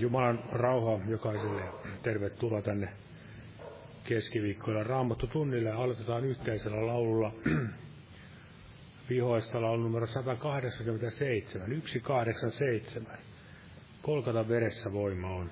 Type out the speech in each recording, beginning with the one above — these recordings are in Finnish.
Jumalan rauha jokaiselle ja tervetuloa tänne keskiviikkoilla Raamattu tunnille. Aloitetaan yhteisellä laululla vihoista laulu numero 187, 187. Kolkata veressä voima on.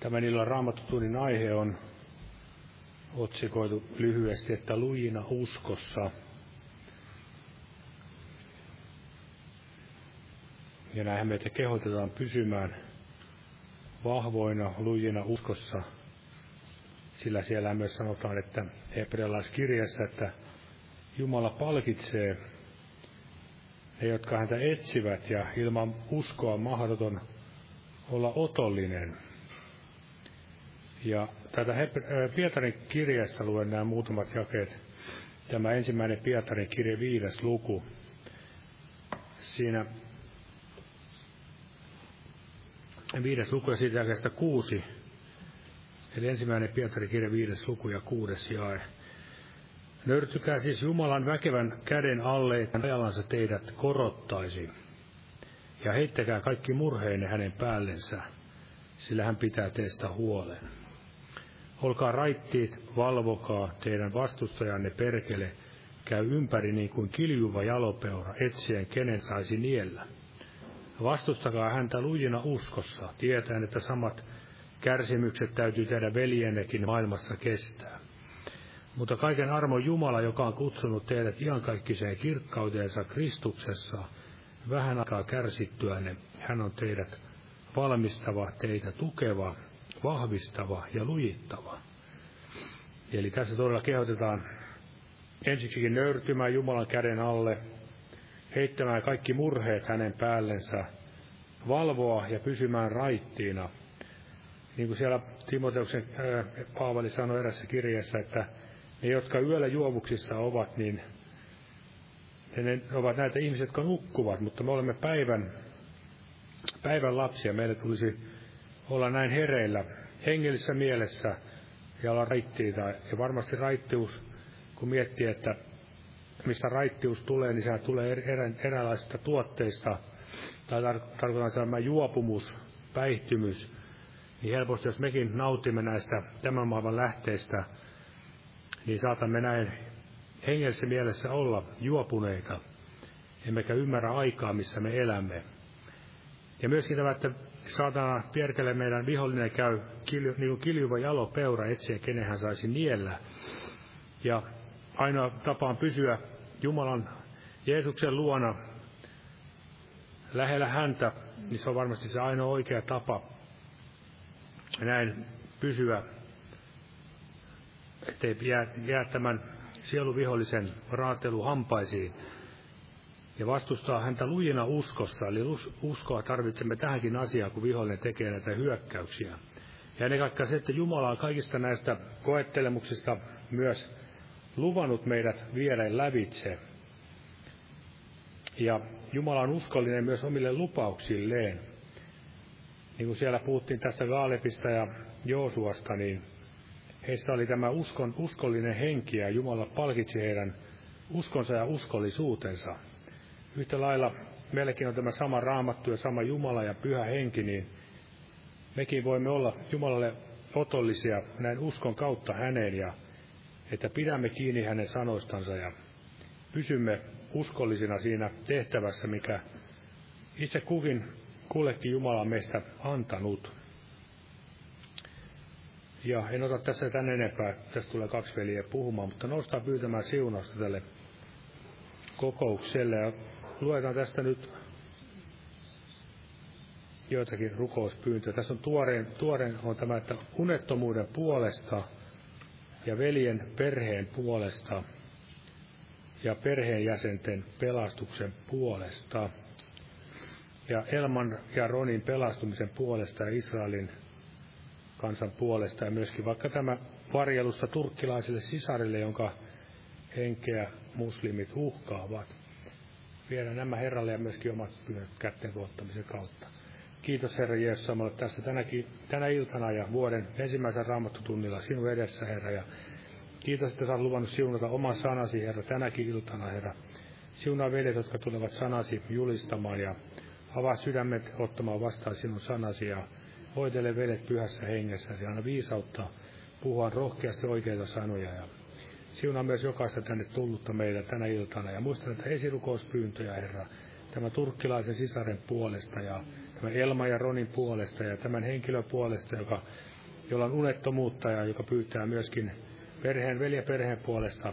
Tämän illan raamattutunnin aihe on otsikoitu lyhyesti, että lujina uskossa. Ja näinhän meitä kehotetaan pysymään vahvoina lujina uskossa, sillä siellä myös sanotaan, että hebrealaiskirjassa, että Jumala palkitsee ne, jotka häntä etsivät, ja ilman uskoa on mahdoton olla otollinen. Ja tätä Pietarin kirjasta luen nämä muutamat jakeet. Tämä ensimmäinen Pietarin kirje viides luku. Siinä viides luku ja siitä jakeesta kuusi. Eli ensimmäinen Pietarin kirje viides luku ja kuudes jae. Nörtykää siis Jumalan väkevän käden alle, että ajalansa teidät korottaisi. Ja heittäkää kaikki murheenne hänen päällensä, sillä hän pitää teistä huolen. Olkaa raittiit, valvokaa, teidän vastustajanne perkele käy ympäri niin kuin kiljuva jalopeura, etsien kenen saisi niellä. Vastustakaa häntä lujina uskossa, tietäen, että samat kärsimykset täytyy tehdä veljennekin maailmassa kestää. Mutta kaiken armon Jumala, joka on kutsunut teidät iankaikkiseen kirkkauteensa Kristuksessa, vähän aikaa kärsittyänne, hän on teidät valmistava, teitä tukeva vahvistava ja lujittava. Eli tässä todella kehotetaan ensiksikin nöyrtymään Jumalan käden alle, heittämään kaikki murheet hänen päällensä, valvoa ja pysymään raittiina. Niin kuin siellä Timoteuksen äh, Paavali sanoi erässä kirjassa, että ne, jotka yöllä juovuksissa ovat, niin ne ovat näitä ihmisiä, jotka nukkuvat, mutta me olemme päivän, päivän lapsia. Meille tulisi olla näin hereillä, hengellisessä mielessä ja olla raittiita. Ja varmasti raittius, kun miettii, että mistä raittius tulee, niin sehän tulee erä, eräänlaisista tuotteista, tai tar- tarkoitan sellainen juopumus, päihtymys, niin helposti jos mekin nautimme näistä tämän maailman lähteistä, niin saatamme näin hengellisessä mielessä olla juopuneita, emmekä ymmärrä aikaa, missä me elämme. Ja myöskin tämä, että saatana piertelee meidän vihollinen käy kilju, niin kuin kiljuva jalo peura etsiä, kenen hän saisi niellä. Ja ainoa tapa on pysyä Jumalan Jeesuksen luona lähellä häntä, niin se on varmasti se ainoa oikea tapa näin pysyä, ettei jää, jää tämän sieluvihollisen raatelu hampaisiin ja vastustaa häntä lujina uskossa. Eli uskoa tarvitsemme tähänkin asiaan, kun vihollinen tekee näitä hyökkäyksiä. Ja ennen kaikkea se, että Jumala on kaikista näistä koettelemuksista myös luvannut meidät viedä lävitse. Ja Jumala on uskollinen myös omille lupauksilleen. Niin kuin siellä puhuttiin tästä Gaalepista ja Joosuasta, niin heissä oli tämä uskon, uskollinen henki ja Jumala palkitsi heidän uskonsa ja uskollisuutensa. Yhtä lailla meilläkin on tämä sama raamattu ja sama Jumala ja pyhä henki, niin mekin voimme olla Jumalalle otollisia näin uskon kautta häneen ja että pidämme kiinni hänen sanoistansa ja pysymme uskollisina siinä tehtävässä, mikä itse kukin kullekin Jumala on meistä antanut. Ja en ota tässä tänne enempää, tästä tulee kaksi veliä puhumaan, mutta noustaan pyytämään siunausta tälle kokoukselle. Ja luetaan tästä nyt joitakin rukouspyyntöjä. Tässä on tuoreen, tuoreen on tämä, että unettomuuden puolesta ja veljen perheen puolesta ja perheenjäsenten pelastuksen puolesta ja Elman ja Ronin pelastumisen puolesta ja Israelin kansan puolesta ja myöskin vaikka tämä varjelusta turkkilaisille sisarille, jonka henkeä muslimit uhkaavat. Viedä nämä Herralle ja myöskin omat pyhät kätten tuottamisen kautta. Kiitos Herra Jeesus samalla tässä tänäkin, tänä iltana ja vuoden ensimmäisen raamattutunnilla sinun edessä, Herra. Ja kiitos, että olet luvannut siunata oman sanasi, Herra, tänäkin iltana, Herra. Siunaa veljet, jotka tulevat sanasi julistamaan ja avaa sydämet ottamaan vastaan sinun sanasi ja hoitele vedet pyhässä hengessä. Ja anna viisautta puhua rohkeasti oikeita sanoja. Ja siunaa myös jokaista tänne tullutta meitä tänä iltana. Ja muista näitä esirukouspyyntöjä, Herra, tämän turkkilaisen sisaren puolesta ja tämän Elma ja Ronin puolesta ja tämän henkilön puolesta, joka, jolla on unettomuutta ja joka pyytää myöskin perheen, veljen perheen puolesta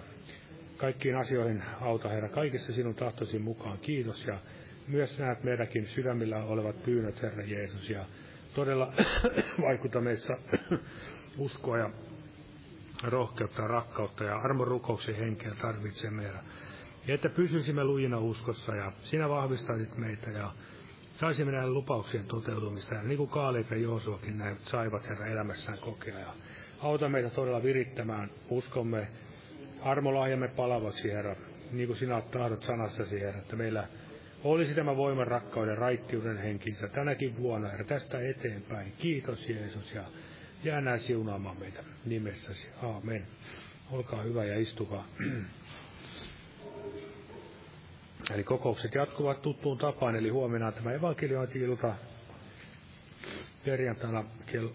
kaikkiin asioihin auta, Herra, kaikissa sinun tahtosi mukaan. Kiitos. Ja myös näet meidänkin sydämillä olevat pyynnöt, Herra Jeesus, ja todella vaikuta meissä uskoa ja rohkeutta ja rakkautta ja armon rukouksen henkeä tarvitsemme. Ja, että pysyisimme lujina uskossa ja sinä vahvistaisit meitä ja saisimme näiden lupauksien toteutumista. Ja niin kuin Kaalip ja Joosuakin näin saivat Herra elämässään kokea. Ja auta meitä todella virittämään uskomme armolahjamme palavaksi, Herra, niin kuin sinä tahdot sanassasi, Herra, että meillä olisi tämä voiman, rakkauden, raittiuden henkinsä tänäkin vuonna, Herra, tästä eteenpäin. Kiitos Jeesus ja jää näin siunaamaan meitä nimessäsi. Aamen. Olkaa hyvä ja istukaa. Eli kokoukset jatkuvat tuttuun tapaan, eli huomenna tämä evankeliointi-ilta, perjantaina kello,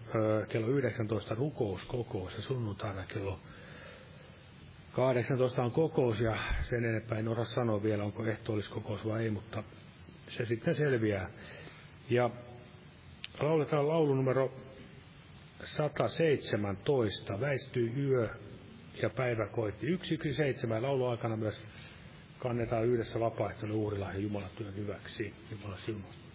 kello 19 rukouskokous ja sunnuntaina kello 18 on kokous ja sen enempää en osaa sanoa vielä, onko ehtoolliskokous vai ei, mutta se sitten selviää. Ja lauletaan laulu numero 117, väistyy yö ja päivä koitti. 117 laulu aikana myös kannetaan yhdessä vapaaehtoinen uhrilla ja Jumalan työn hyväksi. Jumala siunaa.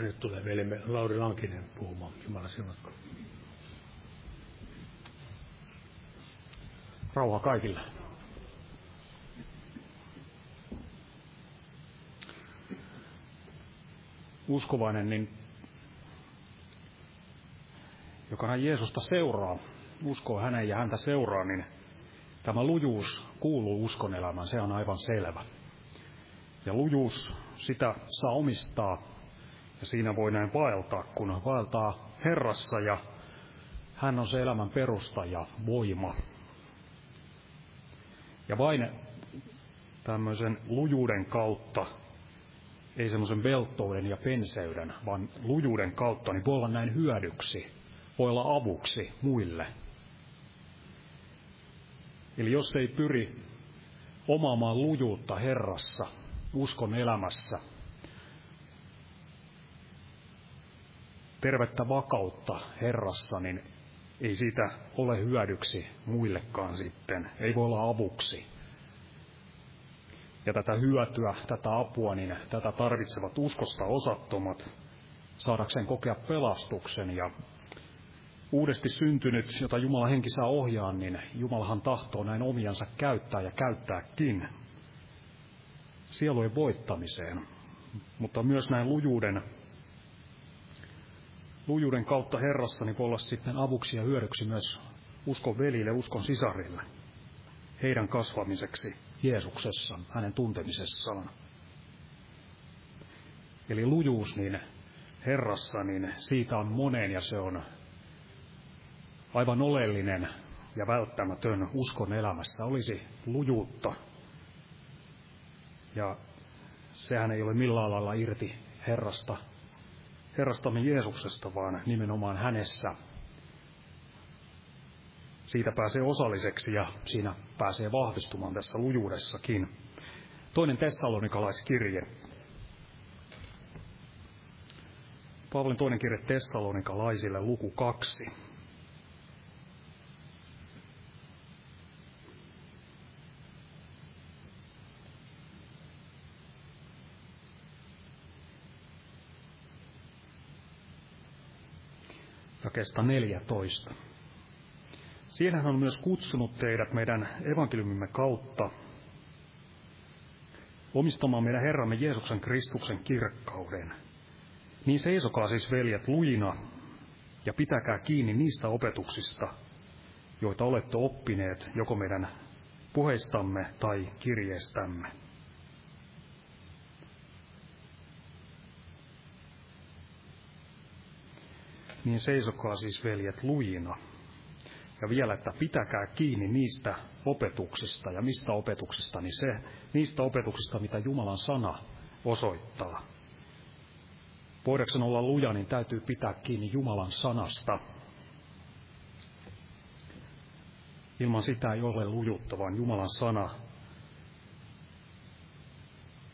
Nyt tulee veljemme Lauri Lankinen puhumaan. Jumala siunatko. Rauha kaikille. Uskovainen, niin joka hän Jeesusta seuraa, uskoo hänen ja häntä seuraa, niin tämä lujuus kuuluu uskon elämään, se on aivan selvä. Ja lujuus, sitä saa omistaa ja siinä voi näin vaeltaa, kun vaeltaa Herrassa ja hän on se elämän perusta ja voima. Ja vain tämmöisen lujuuden kautta, ei semmoisen velttouden ja penseyden, vaan lujuuden kautta, niin voi olla näin hyödyksi, voi olla avuksi muille. Eli jos ei pyri omaamaan lujuutta Herrassa, uskon elämässä, tervettä vakautta Herrassa, niin ei siitä ole hyödyksi muillekaan sitten, ei voi olla avuksi. Ja tätä hyötyä, tätä apua, niin tätä tarvitsevat uskosta osattomat saadakseen kokea pelastuksen. Ja uudesti syntynyt, jota Jumala henki saa ohjaa, niin Jumalahan tahtoo näin omiansa käyttää ja käyttääkin sielujen voittamiseen, mutta myös näin lujuuden lujuuden kautta Herrassa niin voi olla sitten avuksi ja hyödyksi myös uskon velille, uskon sisarille, heidän kasvamiseksi Jeesuksessa, hänen tuntemisessaan. Eli lujuus niin Herrassa, niin siitä on moneen ja se on aivan oleellinen ja välttämätön uskon elämässä. Olisi lujuutta. Ja sehän ei ole millään lailla irti Herrasta, Herrastamme Jeesuksesta, vaan nimenomaan hänessä. Siitä pääsee osalliseksi ja siinä pääsee vahvistumaan tässä lujuudessakin. Toinen tessalonikalaiskirje. Paavalin toinen kirje tessalonikalaisille, luku kaksi. Jakesta 14. Siinä hän on myös kutsunut teidät meidän evankeliumimme kautta omistamaan meidän Herramme Jeesuksen Kristuksen kirkkauden. Niin seisokaa siis veljet lujina ja pitäkää kiinni niistä opetuksista, joita olette oppineet joko meidän puheistamme tai kirjeestämme. Niin seisokaa siis veljet lujina. Ja vielä, että pitäkää kiinni niistä opetuksista. Ja mistä opetuksista? Niin se, niistä opetuksista, mitä Jumalan sana osoittaa. Voidaanko olla luja, niin täytyy pitää kiinni Jumalan sanasta. Ilman sitä ei ole lujutta, vaan Jumalan sana.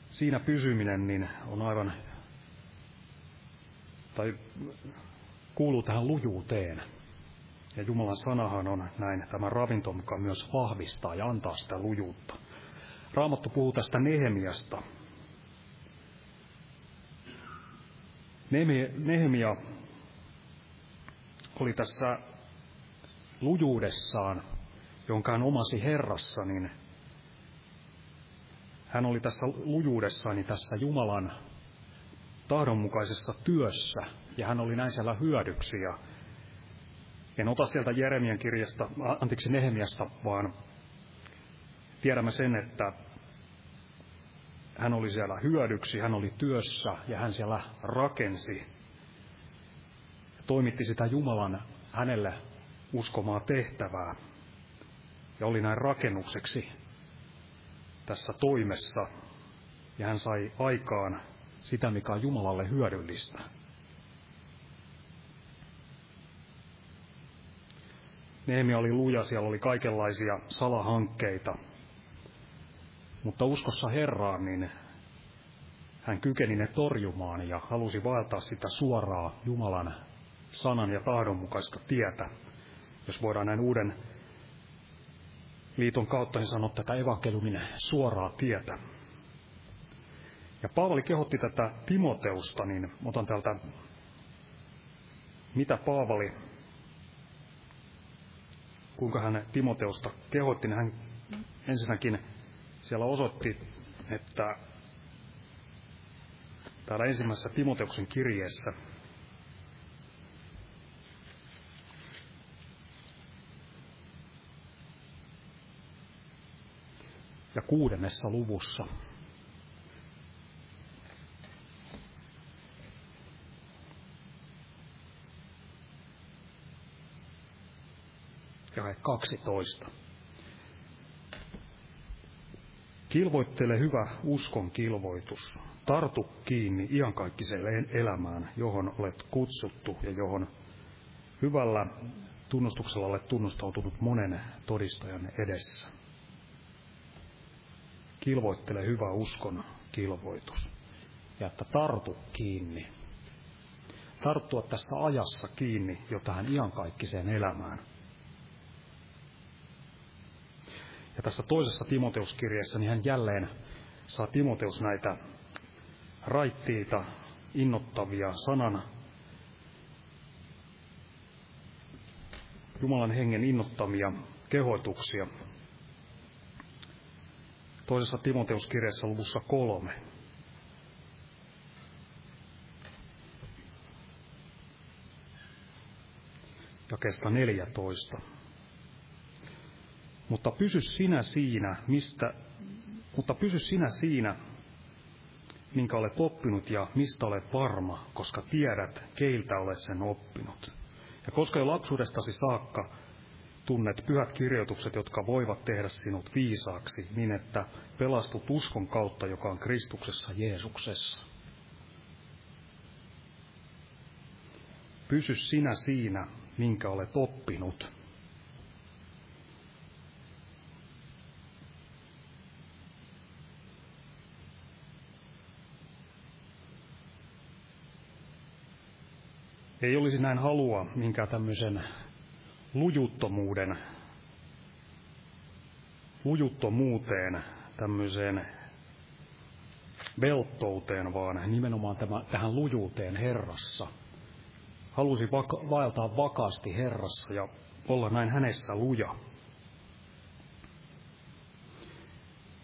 Siinä pysyminen niin on aivan, tai kuuluu tähän lujuuteen. Ja Jumalan sanahan on näin tämä ravinto, joka myös vahvistaa ja antaa sitä lujuutta. Raamattu puhuu tästä Nehemiasta. Nehemia oli tässä lujuudessaan, jonka hän omasi Herrassa, niin hän oli tässä lujuudessaan niin tässä Jumalan tahdonmukaisessa työssä, ja hän oli näin siellä hyödyksi. Ja en ota sieltä Jeremian kirjasta, anteeksi Nehemiasta, vaan tiedämme sen, että hän oli siellä hyödyksi, hän oli työssä ja hän siellä rakensi. Toimitti sitä Jumalan hänelle uskomaa tehtävää. Ja oli näin rakennukseksi tässä toimessa. Ja hän sai aikaan sitä, mikä on Jumalalle hyödyllistä. Neemi oli luja, siellä oli kaikenlaisia salahankkeita. Mutta uskossa Herraan, niin hän kykeni ne torjumaan ja halusi vaeltaa sitä suoraa Jumalan sanan ja tahdon mukaista tietä. Jos voidaan näin uuden liiton kautta niin sanoa tätä evankeliumin suoraa tietä. Ja Paavali kehotti tätä Timoteusta, niin otan täältä, mitä Paavali, kuinka hän Timoteusta kehotti, niin hän ensinnäkin siellä osoitti, että täällä ensimmäisessä Timoteuksen kirjeessä ja kuudennessa luvussa. Ja 12. Kilvoittele hyvä uskon kilvoitus. Tartu kiinni iankaikkiseen elämään, johon olet kutsuttu ja johon hyvällä tunnustuksella olet tunnustautunut monen todistajan edessä kilvoittele hyvä uskon kilvoitus. Ja että tartu kiinni. Tarttua tässä ajassa kiinni jo tähän iankaikkiseen elämään. Ja tässä toisessa Timoteuskirjassa niin hän jälleen saa Timoteus näitä raittiita, innottavia sanan Jumalan hengen innottamia kehoituksia toisessa Timoteuskirjassa luvussa kolme. Jakesta 14. Mutta pysy sinä siinä, mistä, mutta pysy sinä siinä, minkä olet oppinut ja mistä olet varma, koska tiedät, keiltä olet sen oppinut. Ja koska jo lapsuudestasi saakka tunnet pyhät kirjoitukset, jotka voivat tehdä sinut viisaaksi, niin että pelastut uskon kautta, joka on Kristuksessa Jeesuksessa. Pysy sinä siinä, minkä olet oppinut. Ei olisi näin halua minkään tämmöisen lujuttomuuden, lujuttomuuteen, tämmöiseen velttouteen, vaan nimenomaan tämä, tähän lujuuteen Herrassa. Halusi vaka- vaeltaa vakaasti Herrassa ja olla näin hänessä luja.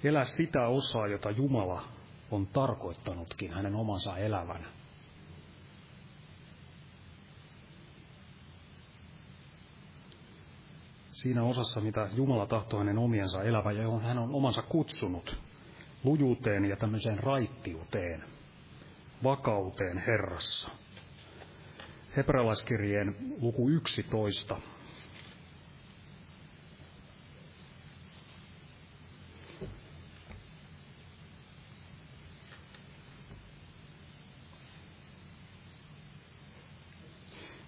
Elää sitä osaa, jota Jumala on tarkoittanutkin hänen omansa elävän. Siinä osassa, mitä Jumala tahtoo hänen omiensa elävän ja johon hän on omansa kutsunut, lujuuteen ja tämmöiseen raittiuteen, vakauteen Herrassa. Hebrealaiskirjeen luku 11.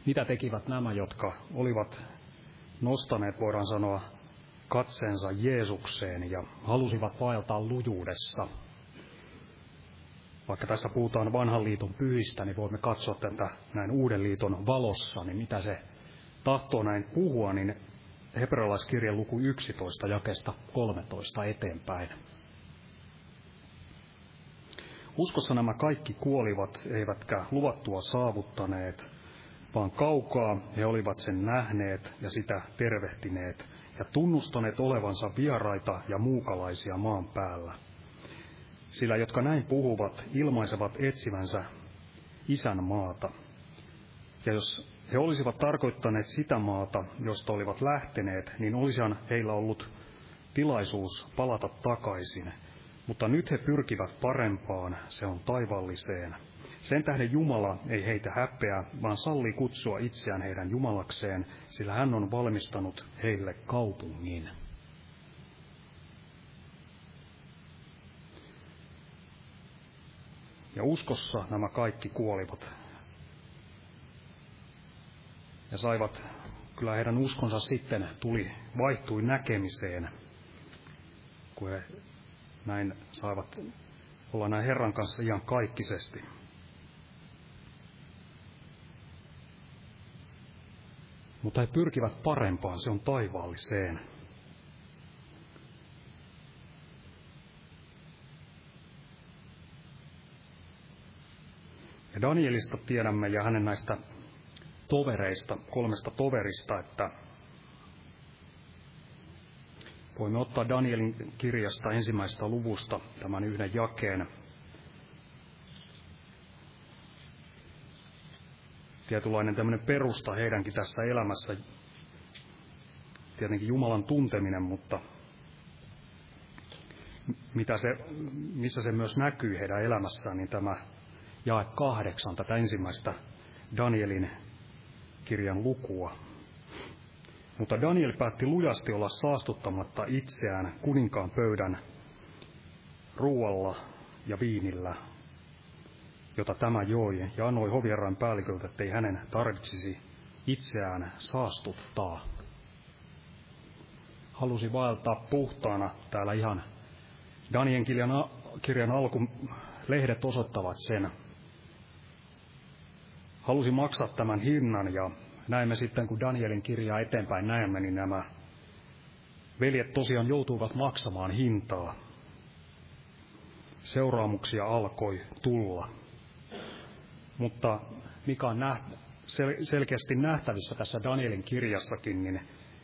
Mitä tekivät nämä, jotka olivat nostaneet, voidaan sanoa, katseensa Jeesukseen ja halusivat vaeltaa lujuudessa. Vaikka tässä puhutaan vanhan liiton pyhistä, niin voimme katsoa tätä näin uuden liiton valossa, niin mitä se tahtoo näin puhua, niin hebrealaiskirjan luku 11 jakesta 13 eteenpäin. Uskossa nämä kaikki kuolivat, eivätkä luvattua saavuttaneet, vaan kaukaa he olivat sen nähneet ja sitä tervehtineet ja tunnustaneet olevansa vieraita ja muukalaisia maan päällä. Sillä jotka näin puhuvat, ilmaisevat etsivänsä isän maata. Ja jos he olisivat tarkoittaneet sitä maata, josta olivat lähteneet, niin olisihan heillä ollut tilaisuus palata takaisin. Mutta nyt he pyrkivät parempaan, se on taivalliseen. Sen tähden Jumala ei heitä häpeä, vaan sallii kutsua itseään heidän Jumalakseen, sillä hän on valmistanut heille kaupungin. Ja uskossa nämä kaikki kuolivat. Ja saivat, kyllä heidän uskonsa sitten tuli, vaihtui näkemiseen, kun he näin saivat olla näin Herran kanssa ihan kaikkisesti. Mutta he pyrkivät parempaan, se on taivaalliseen. Ja Danielista tiedämme ja hänen näistä tovereista, kolmesta toverista, että voimme ottaa Danielin kirjasta ensimmäistä luvusta tämän yhden jakeen. Tietynlainen tämmöinen perusta heidänkin tässä elämässä, tietenkin Jumalan tunteminen, mutta mitä se, missä se myös näkyy heidän elämässään, niin tämä jae kahdeksan, tätä ensimmäistä Danielin kirjan lukua. Mutta Daniel päätti lujasti olla saastuttamatta itseään kuninkaan pöydän ruoalla ja viinillä, jota tämä joi, ja annoi hovierran päälliköltä, ettei hänen tarvitsisi itseään saastuttaa. Halusi vaeltaa puhtaana täällä ihan Danielin kirjan, kirjan alku lehdet osoittavat sen. Halusi maksaa tämän hinnan ja näemme sitten, kun Danielin kirjaa eteenpäin näemme, niin nämä veljet tosiaan joutuivat maksamaan hintaa. Seuraamuksia alkoi tulla. Mutta mikä on näht, sel, selkeästi nähtävissä tässä Danielin kirjassakin, niin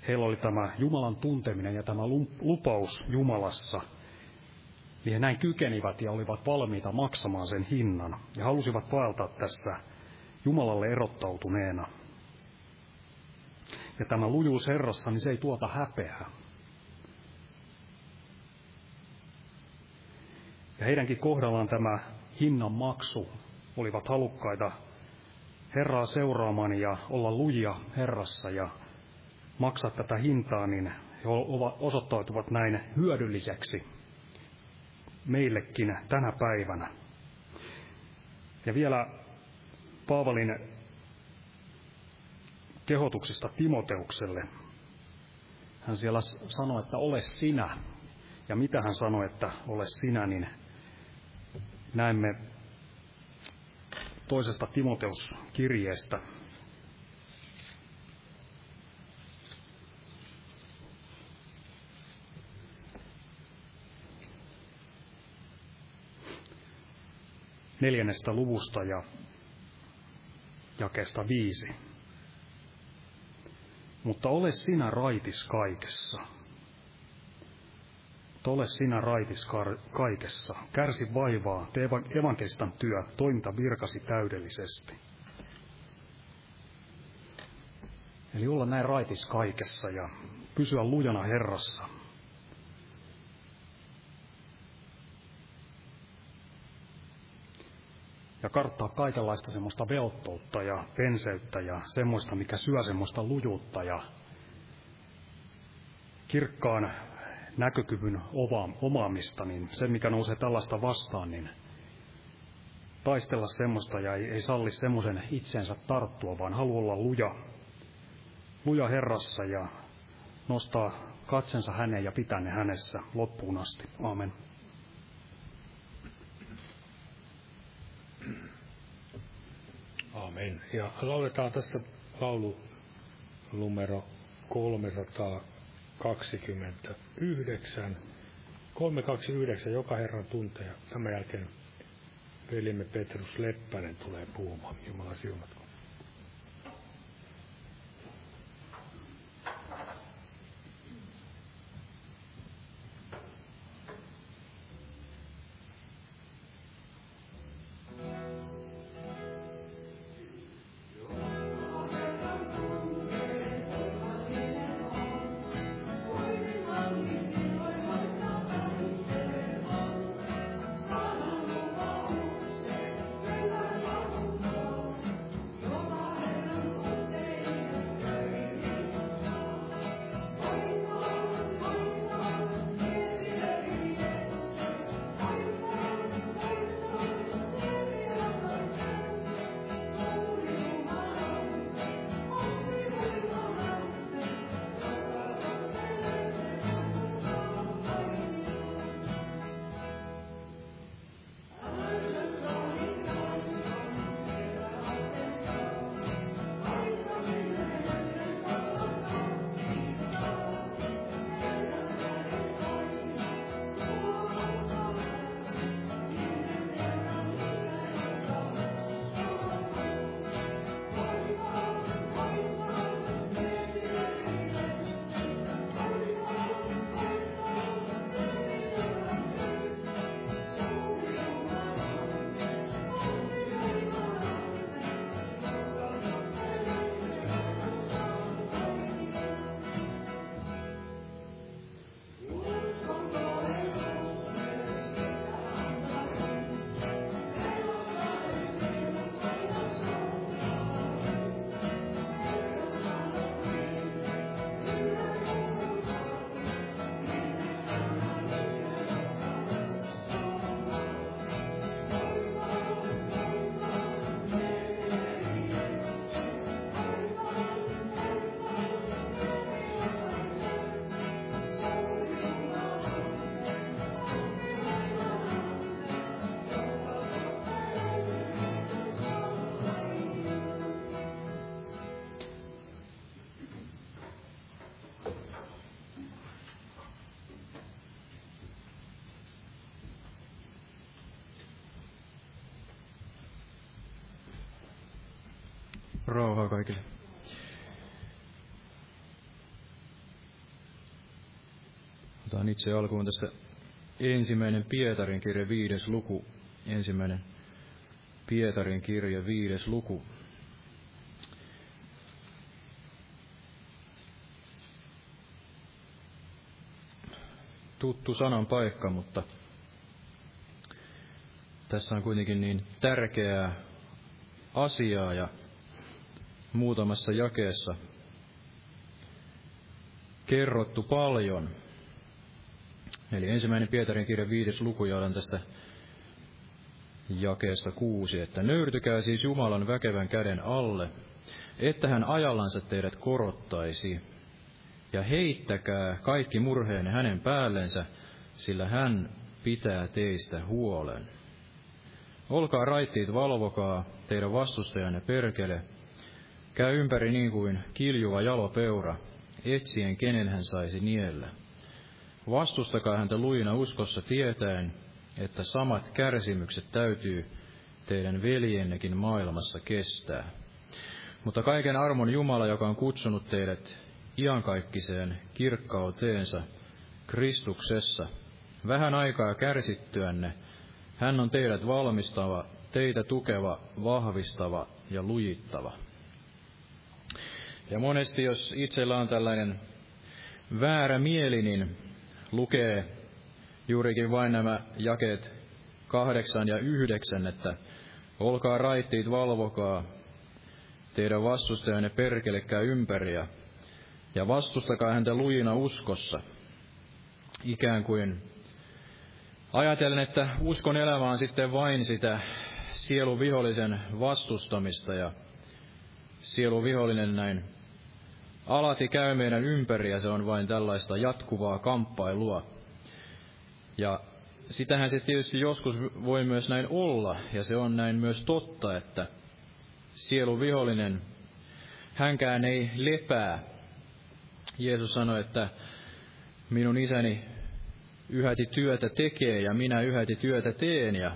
heillä oli tämä Jumalan tunteminen ja tämä lupaus Jumalassa – niin he näin kykenivät ja olivat valmiita maksamaan sen hinnan ja halusivat vaeltaa tässä Jumalalle erottautuneena. Ja tämä lujuus Herrassa, niin se ei tuota häpeää. Ja heidänkin kohdallaan tämä hinnan maksu olivat halukkaita Herraa seuraamaan ja olla lujia Herrassa ja maksaa tätä hintaa, niin he osoittautuvat näin hyödylliseksi meillekin tänä päivänä. Ja vielä Paavalin kehotuksista Timoteukselle. Hän siellä sanoi, että ole sinä. Ja mitä hän sanoi, että ole sinä, niin näemme toisesta Timoteus-kirjeestä, neljännestä luvusta ja jakeesta viisi. Mutta ole sinä raitis kaikessa. Ole sinä raitis kaikessa. Kärsi vaivaa, tee evankelistan työ, toiminta virkasi täydellisesti. Eli olla näin raitis kaikessa ja pysyä lujana Herrassa, ja karttaa kaikenlaista semmoista velttoutta ja penseyttä ja semmoista, mikä syö semmoista lujuutta ja kirkkaan näkökyvyn omaamista, niin se, mikä nousee tällaista vastaan, niin taistella semmoista ja ei, ei salli semmoisen itsensä tarttua, vaan haluaa olla luja, luja Herrassa ja nostaa katsensa häneen ja pitää ne hänessä loppuun asti. Amen. Amen. Ja lauletaan tässä laulu numero 329. 329, joka Herran tuntee. Tämän jälkeen velimme Petrus Leppänen tulee puhumaan. Jumala siunatko. Rauhaa kaikille. Otan itse alkuun tästä ensimmäinen Pietarin kirja viides luku. Ensimmäinen Pietarin kirja viides luku. Tuttu sanan paikka, mutta tässä on kuitenkin niin tärkeää asiaa ja muutamassa jakeessa kerrottu paljon. Eli ensimmäinen Pietarin kirja viides luku, ja olen tästä jakeesta kuusi, että nöyrtykää siis Jumalan väkevän käden alle, että hän ajallansa teidät korottaisi, ja heittäkää kaikki murheen hänen päällensä, sillä hän pitää teistä huolen. Olkaa raittiit, valvokaa teidän vastustajanne perkele. Käy ympäri niin kuin kiljuva jalopeura, etsien kenen hän saisi niellä. Vastustakaa häntä luina uskossa tietäen, että samat kärsimykset täytyy teidän veljennekin maailmassa kestää. Mutta kaiken armon Jumala, joka on kutsunut teidät iankaikkiseen kirkkauteensa Kristuksessa, vähän aikaa kärsittyänne, hän on teidät valmistava, teitä tukeva, vahvistava ja lujittava. Ja monesti, jos itsellä on tällainen väärä mieli, niin lukee juurikin vain nämä jakeet kahdeksan ja yhdeksän, että olkaa raittiit, valvokaa, teidän vastustajanne perkelekää ympäri ja, vastustakaa häntä lujina uskossa, ikään kuin Ajatellen, että uskon elämä on sitten vain sitä sielun vihollisen vastustamista ja sielun vihollinen näin alati käy meidän ympäri ja se on vain tällaista jatkuvaa kamppailua. Ja sitähän se tietysti joskus voi myös näin olla, ja se on näin myös totta, että sielun vihollinen, hänkään ei lepää. Jeesus sanoi, että minun isäni yhäti työtä tekee ja minä yhäti työtä teen. Ja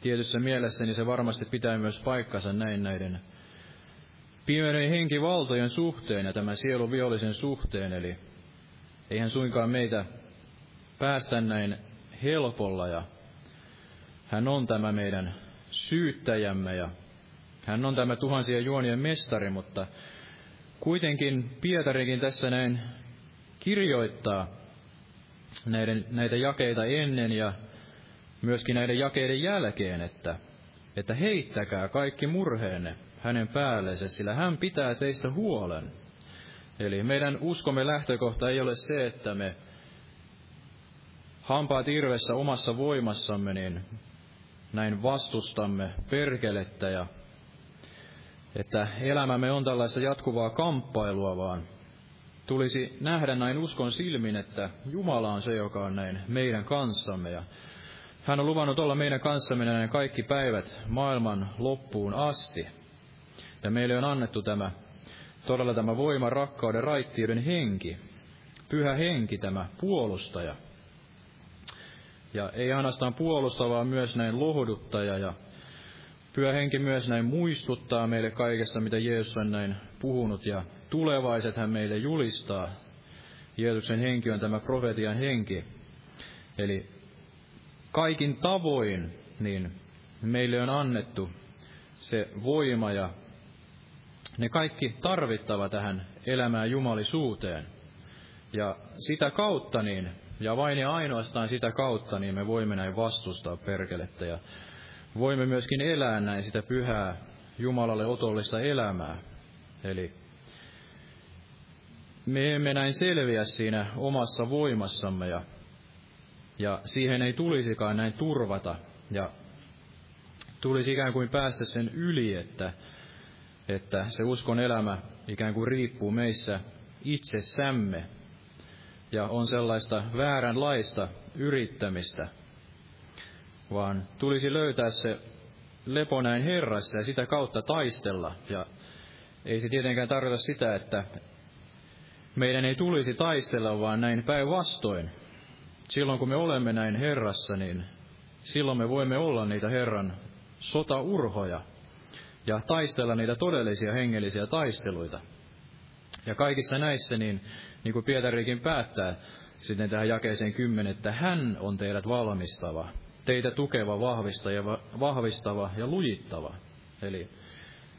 tietyssä mielessäni se varmasti pitää myös paikkansa näin näiden pimeyden henkivaltojen suhteen ja tämän sielun vihollisen suhteen. Eli eihän suinkaan meitä päästä näin helpolla ja hän on tämä meidän syyttäjämme ja hän on tämä tuhansien juonien mestari, mutta kuitenkin Pietarikin tässä näin kirjoittaa, näiden, näitä jakeita ennen ja myöskin näiden jakeiden jälkeen, että, että heittäkää kaikki murheenne hänen päällensä, sillä hän pitää teistä huolen. Eli meidän uskomme lähtökohta ei ole se, että me hampaat irvessä omassa voimassamme, niin näin vastustamme perkelettä ja että elämämme on tällaista jatkuvaa kamppailua, vaan tulisi nähdä näin uskon silmin, että Jumala on se, joka on näin meidän kanssamme. Ja hän on luvannut olla meidän kanssamme näin kaikki päivät maailman loppuun asti. Ja meille on annettu tämä, todella tämä voima, rakkauden, raittiuden henki, pyhä henki, tämä puolustaja. Ja ei ainoastaan puolusta, vaan myös näin lohduttaja ja Pyhä henki myös näin muistuttaa meille kaikesta, mitä Jeesus on näin puhunut ja tulevaiset hän meille julistaa. Jeesuksen henki on tämä profetian henki. Eli kaikin tavoin niin meille on annettu se voima ja ne kaikki tarvittava tähän elämään jumalisuuteen. Ja sitä kautta niin, ja vain ja ainoastaan sitä kautta, niin me voimme näin vastustaa perkelettä ja voimme myöskin elää näin sitä pyhää Jumalalle otollista elämää. Eli me emme näin selviä siinä omassa voimassamme ja, ja siihen ei tulisikaan näin turvata ja tulisi ikään kuin päästä sen yli, että, että se uskon elämä ikään kuin riippuu meissä itsessämme ja on sellaista vääränlaista yrittämistä, vaan tulisi löytää se lepo näin Herrassa ja sitä kautta taistella. Ja ei se tietenkään tarkoita sitä, että meidän ei tulisi taistella, vaan näin päinvastoin. Silloin kun me olemme näin Herrassa, niin silloin me voimme olla niitä Herran sotaurhoja. Ja taistella niitä todellisia hengellisiä taisteluita. Ja kaikissa näissä, niin, niin kuin Pietarikin päättää sitten tähän jakeeseen kymmenen, että hän on teidät valmistava, teitä tukeva, vahvistava vahvistava ja lujittava. Eli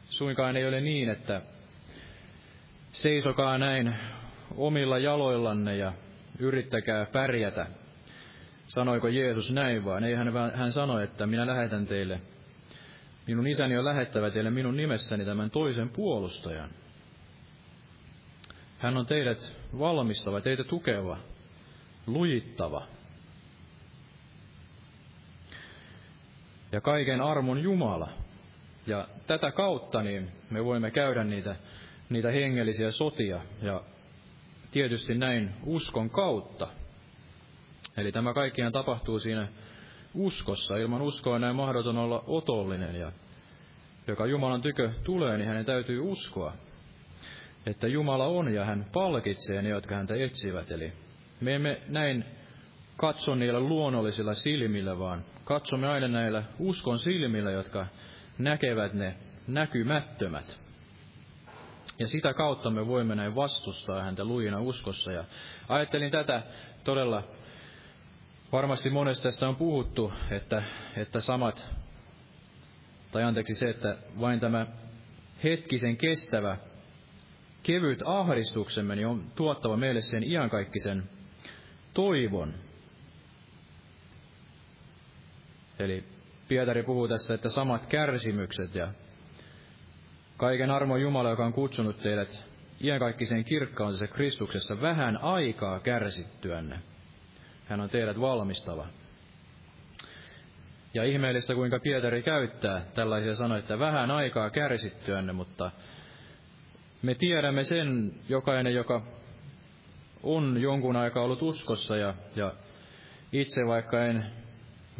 suinkaan ei ole niin, että seisokaa näin omilla jaloillanne ja yrittäkää pärjätä. Sanoiko Jeesus näin vaan? Ei hän, hän sanoi, että minä lähetän teille, minun isäni on lähettävä teille minun nimessäni tämän toisen puolustajan. Hän on teidät valmistava, teitä tukeva, lujittava. Ja kaiken armon Jumala. Ja tätä kautta niin me voimme käydä niitä, niitä hengellisiä sotia. Ja tietysti näin uskon kautta. Eli tämä kaikkiaan tapahtuu siinä uskossa. Ilman uskoa näin mahdoton olla otollinen. Ja joka Jumalan tykö tulee, niin hänen täytyy uskoa, että Jumala on ja hän palkitsee ne, jotka häntä etsivät. Eli me emme näin katso niillä luonnollisilla silmillä, vaan katsomme aina näillä uskon silmillä, jotka näkevät ne näkymättömät. Ja sitä kautta me voimme näin vastustaa häntä lujina uskossa. Ja ajattelin tätä todella, varmasti monesta tästä on puhuttu, että, että samat, tai anteeksi se, että vain tämä hetkisen kestävä, kevyt ahdistuksemme niin on tuottava meille sen iankaikkisen toivon. Eli Pietari puhuu tässä, että samat kärsimykset ja Kaiken armon Jumala, joka on kutsunut teidät iänkaikkiseen kirkkaansa Kristuksessa vähän aikaa kärsittyänne. Hän on teidät valmistava. Ja ihmeellistä, kuinka Pietari käyttää tällaisia sanoja, että vähän aikaa kärsittyänne, mutta me tiedämme sen, jokainen, joka on jonkun aikaa ollut uskossa ja, ja itse vaikka en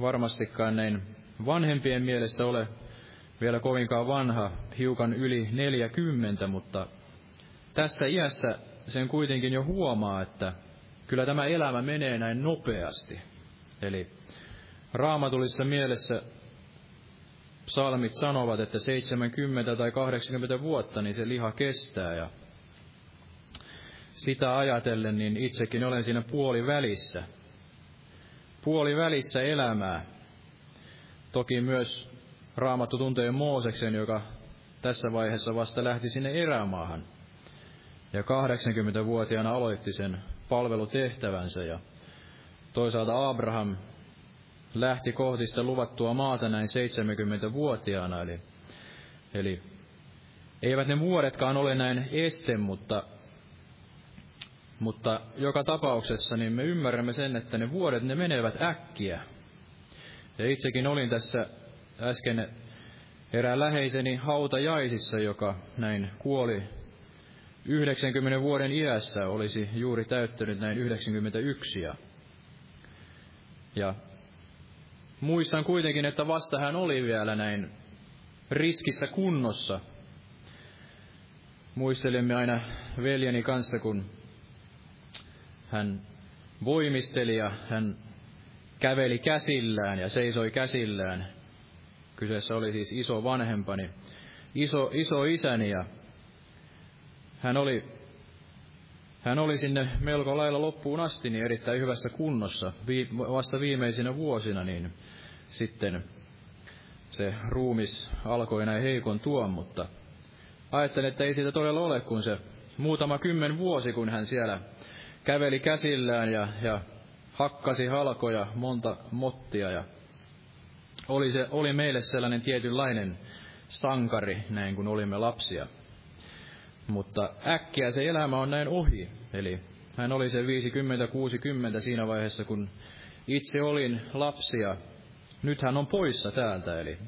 varmastikaan näin vanhempien mielestä ole vielä kovinkaan vanha, hiukan yli 40, mutta tässä iässä sen kuitenkin jo huomaa, että kyllä tämä elämä menee näin nopeasti. Eli raamatullisessa mielessä psalmit sanovat, että 70 tai 80 vuotta niin se liha kestää ja sitä ajatellen, niin itsekin olen siinä puoli välissä. Puoli välissä elämää. Toki myös Raamattu tuntee Mooseksen, joka tässä vaiheessa vasta lähti sinne erämaahan. Ja 80-vuotiaana aloitti sen palvelutehtävänsä ja toisaalta Abraham lähti kohti sitä luvattua maata näin 70-vuotiaana. Eli, eli eivät ne vuodetkaan ole näin este, mutta, mutta joka tapauksessa niin me ymmärrämme sen, että ne vuodet ne menevät äkkiä. Ja itsekin olin tässä äsken erään läheiseni hautajaisissa, joka näin kuoli 90 vuoden iässä, olisi juuri täyttänyt näin 91. Ja, ja muistan kuitenkin, että vasta hän oli vielä näin riskissä kunnossa. Muistelimme aina veljeni kanssa, kun hän voimisteli ja hän käveli käsillään ja seisoi käsillään Kyseessä oli siis iso vanhempani, iso, iso isäni ja hän oli, hän oli sinne melko lailla loppuun asti niin erittäin hyvässä kunnossa. Vi, vasta viimeisinä vuosina niin sitten se ruumis alkoi näin heikon tuon, mutta ajattelin, että ei siitä todella ole, kun se muutama kymmen vuosi, kun hän siellä käveli käsillään ja, ja hakkasi halkoja monta mottia ja oli, se, oli meille sellainen tietynlainen sankari, näin kun olimme lapsia. Mutta äkkiä se elämä on näin ohi. Eli hän oli se 50-60 siinä vaiheessa, kun itse olin lapsia. Nyt hän on poissa täältä, eli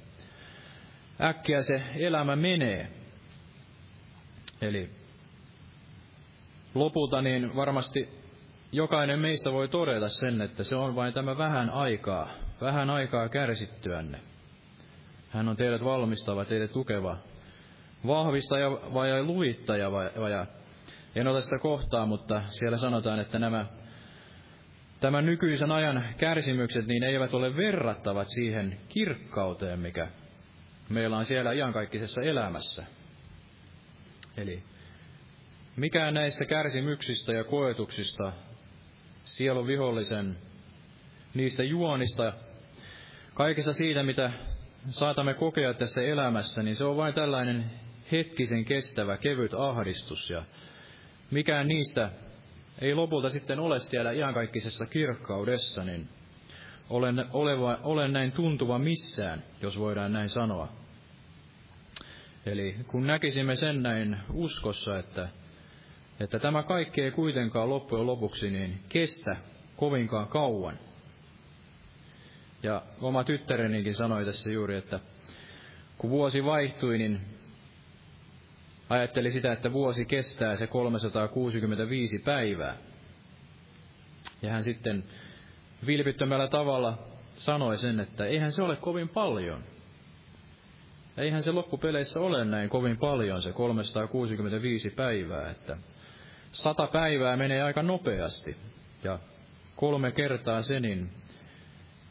äkkiä se elämä menee. Eli lopulta niin varmasti jokainen meistä voi todeta sen, että se on vain tämä vähän aikaa, vähän aikaa kärsittyänne. Hän on teidät valmistava, teidät tukeva, vahvistaja vai luittaja vai, en ota sitä kohtaa, mutta siellä sanotaan, että nämä tämän nykyisen ajan kärsimykset niin eivät ole verrattavat siihen kirkkauteen, mikä meillä on siellä iankaikkisessa elämässä. Eli mikään näistä kärsimyksistä ja koetuksista, sielun vihollisen, niistä juonista, kaikessa siitä, mitä saatamme kokea tässä elämässä, niin se on vain tällainen hetkisen kestävä, kevyt ahdistus. Ja mikään niistä ei lopulta sitten ole siellä iankaikkisessa kirkkaudessa, niin olen, oleva, olen näin tuntuva missään, jos voidaan näin sanoa. Eli kun näkisimme sen näin uskossa, että, että tämä kaikki ei kuitenkaan loppujen lopuksi niin kestä kovinkaan kauan. Ja oma tyttärenikin sanoi tässä juuri, että kun vuosi vaihtui, niin ajatteli sitä, että vuosi kestää se 365 päivää. Ja hän sitten vilpittömällä tavalla sanoi sen, että eihän se ole kovin paljon. Eihän se loppupeleissä ole näin kovin paljon, se 365 päivää, että sata päivää menee aika nopeasti. Ja kolme kertaa se, niin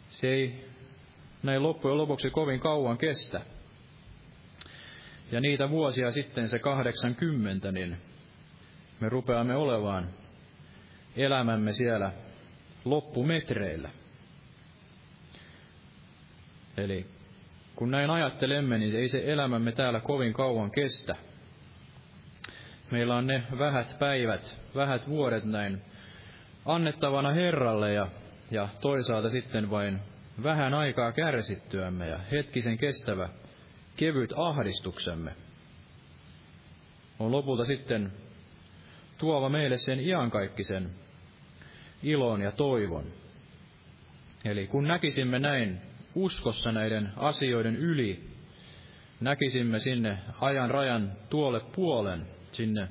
se ei näin loppujen lopuksi kovin kauan kestä. Ja niitä vuosia sitten se 80, niin me rupeamme olevaan elämämme siellä loppumetreillä. Eli kun näin ajattelemme, niin ei se elämämme täällä kovin kauan kestä. Meillä on ne vähät päivät, vähät vuodet näin annettavana Herralle ja, ja toisaalta sitten vain vähän aikaa kärsittyämme ja hetkisen kestävä kevyt ahdistuksemme on lopulta sitten tuova meille sen iankaikkisen ilon ja toivon. Eli kun näkisimme näin uskossa näiden asioiden yli, näkisimme sinne ajan rajan tuolle puolen, sinne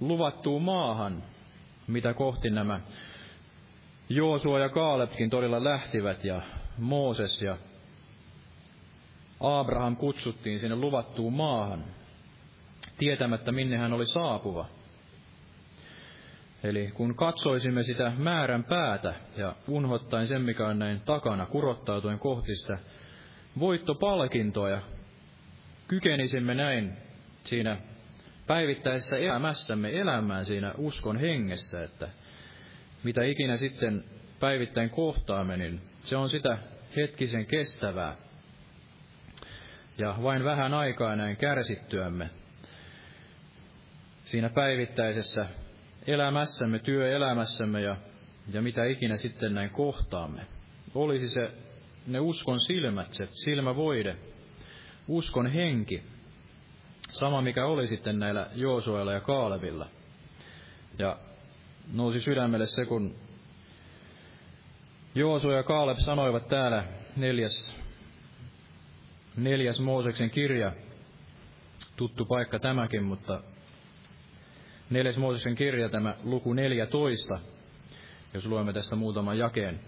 luvattuun maahan, mitä kohti nämä Joosua ja Kaalepkin todella lähtivät ja Mooses ja Abraham kutsuttiin sinne luvattuun maahan, tietämättä minne hän oli saapuva. Eli kun katsoisimme sitä määrän päätä ja unhottaen sen, mikä on näin takana, kurottautuen kohti sitä voittopalkintoa ja kykenisimme näin siinä päivittäisessä elämässämme elämään siinä uskon hengessä, että mitä ikinä sitten päivittäin kohtaamme, niin se on sitä hetkisen kestävää. Ja vain vähän aikaa näin kärsittyämme siinä päivittäisessä elämässämme, työelämässämme ja, ja mitä ikinä sitten näin kohtaamme. Olisi se ne uskon silmät, se silmävoide, uskon henki, sama mikä oli sitten näillä Joosuella ja Kaalevilla. Ja nousi sydämelle se, kun Joosu ja Kaaleb sanoivat täällä neljäs, neljäs Mooseksen kirja, tuttu paikka tämäkin, mutta neljäs Mooseksen kirja, tämä luku 14, jos luemme tästä muutaman jakeen.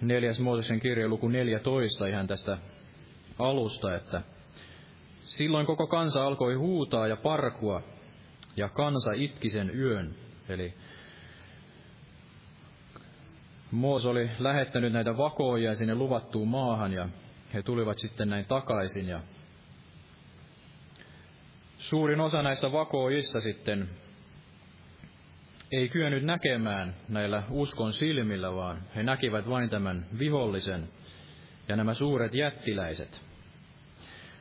Neljäs Mooseksen kirja, luku 14, ihan tästä alusta, että silloin koko kansa alkoi huutaa ja parkua, ja kansa itki sen yön. Eli Moos oli lähettänyt näitä vakoojia sinne luvattuun maahan ja he tulivat sitten näin takaisin ja suurin osa näistä vakoojista sitten ei kyennyt näkemään näillä uskon silmillä, vaan he näkivät vain tämän vihollisen ja nämä suuret jättiläiset.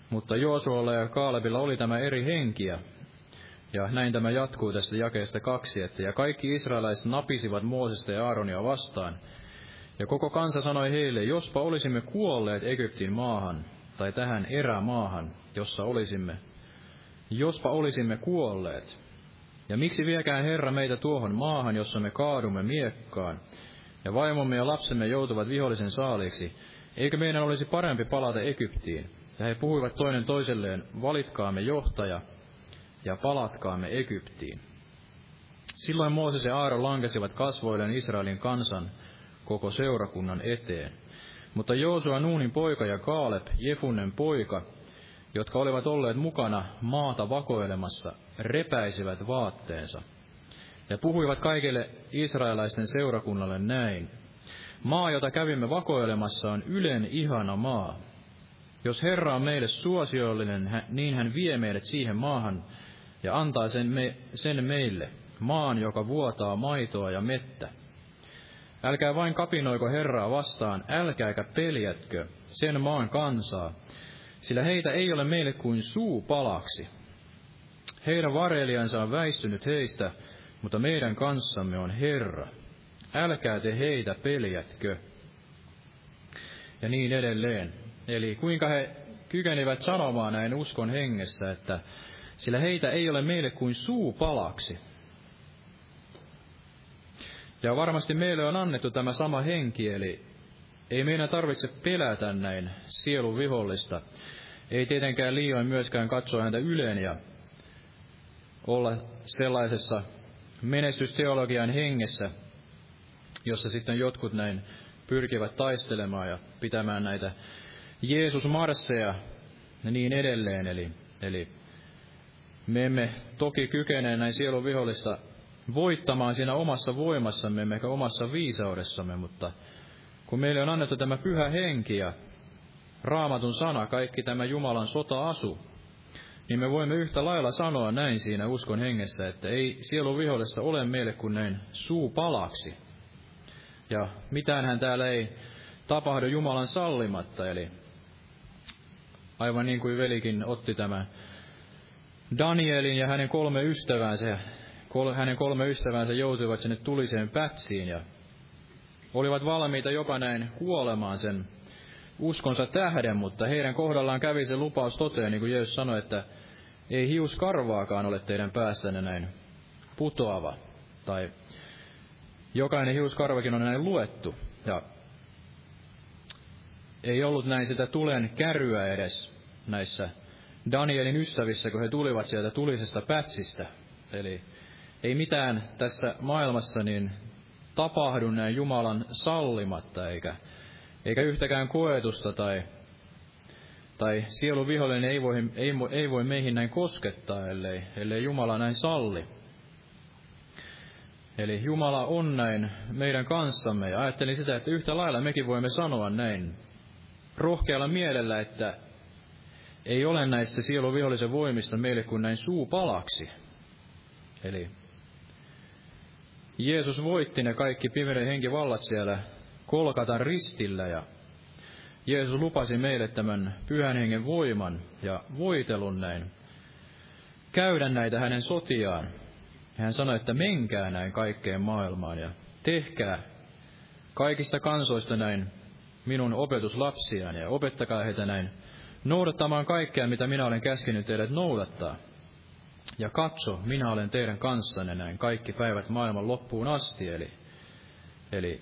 Mutta Joosualla ja Kaalebilla oli tämä eri henkiä, ja näin tämä jatkuu tästä jakeesta kaksi, että ja kaikki israelaiset napisivat Moosesta ja Aaronia vastaan. Ja koko kansa sanoi heille, jospa olisimme kuolleet Egyptin maahan, tai tähän erämaahan, jossa olisimme. Jospa olisimme kuolleet. Ja miksi viekään Herra meitä tuohon maahan, jossa me kaadumme miekkaan, ja vaimomme ja lapsemme joutuvat vihollisen saaliksi, eikö meidän olisi parempi palata Egyptiin? Ja he puhuivat toinen toiselleen, valitkaamme johtaja, ja palatkaamme Egyptiin. Silloin Mooses ja Aaron lankesivat kasvoilleen Israelin kansan koko seurakunnan eteen. Mutta Joosua Nuunin poika ja Kaaleb, Jefunnen poika, jotka olivat olleet mukana maata vakoilemassa, repäisivät vaatteensa ja puhuivat kaikille israelaisten seurakunnalle näin. Maa, jota kävimme vakoilemassa, on ylen ihana maa. Jos Herra on meille suosiollinen, niin hän vie meidät siihen maahan ja antaa sen, me, sen meille, maan, joka vuotaa maitoa ja mettä. Älkää vain kapinoiko Herraa vastaan, älkääkä peljätkö sen maan kansaa, sillä heitä ei ole meille kuin suu palaksi. Heidän varelijansa on väistynyt heistä, mutta meidän kanssamme on Herra. Älkää te heitä peljätkö. Ja niin edelleen. Eli kuinka he kykenivät sanomaan näin uskon hengessä, että sillä heitä ei ole meille kuin suu palaksi. Ja varmasti meille on annettu tämä sama henki, eli ei meidän tarvitse pelätä näin sielun vihollista. Ei tietenkään liioin myöskään katsoa häntä yleen ja olla sellaisessa menestysteologian hengessä, jossa sitten jotkut näin pyrkivät taistelemaan ja pitämään näitä Jeesus marsseja ja niin edelleen. Eli, eli me emme toki kykene näin sielun vihollista voittamaan siinä omassa voimassamme, emmekä omassa viisaudessamme, mutta kun meille on annettu tämä pyhä henki ja raamatun sana, kaikki tämä Jumalan sota-asu, niin me voimme yhtä lailla sanoa näin siinä uskon hengessä, että ei sielun vihollista ole meille kuin näin suu palaksi. Ja mitään hän täällä ei tapahdu Jumalan sallimatta, eli aivan niin kuin velikin otti tämän Danielin ja hänen kolme ystävänsä, hänen kolme ystävänsä joutuivat sinne tuliseen pätsiin ja olivat valmiita jopa näin kuolemaan sen uskonsa tähden, mutta heidän kohdallaan kävi se lupaus toteen, niin kuin Jeesus sanoi, että ei hius karvaakaan ole teidän päässänne näin putoava. Tai jokainen hiuskarvakin on näin luettu. Ja ei ollut näin sitä tulen kärryä edes näissä Danielin ystävissä, kun he tulivat sieltä tulisesta pätsistä. Eli ei mitään tässä maailmassa niin tapahdu näin Jumalan sallimatta, eikä, eikä yhtäkään koetusta tai, tai sielun vihollinen ei voi, ei, ei voi meihin näin koskettaa, ellei, ellei Jumala näin salli. Eli Jumala on näin meidän kanssamme, ja ajattelin sitä, että yhtä lailla mekin voimme sanoa näin rohkealla mielellä, että ei ole näistä sielun vihollisen voimista meille kuin näin suu palaksi. Eli Jeesus voitti ne kaikki pimeyden henkivallat siellä Kolkatan ristillä ja Jeesus lupasi meille tämän pyhän hengen voiman ja voitelun näin, käydä näitä hänen sotiaan. Hän sanoi, että menkää näin kaikkeen maailmaan ja tehkää kaikista kansoista näin minun opetuslapsiaan ja opettakaa heitä näin noudattamaan kaikkea, mitä minä olen käskenyt teidät noudattaa. Ja katso, minä olen teidän kanssanne näin kaikki päivät maailman loppuun asti. Eli, eli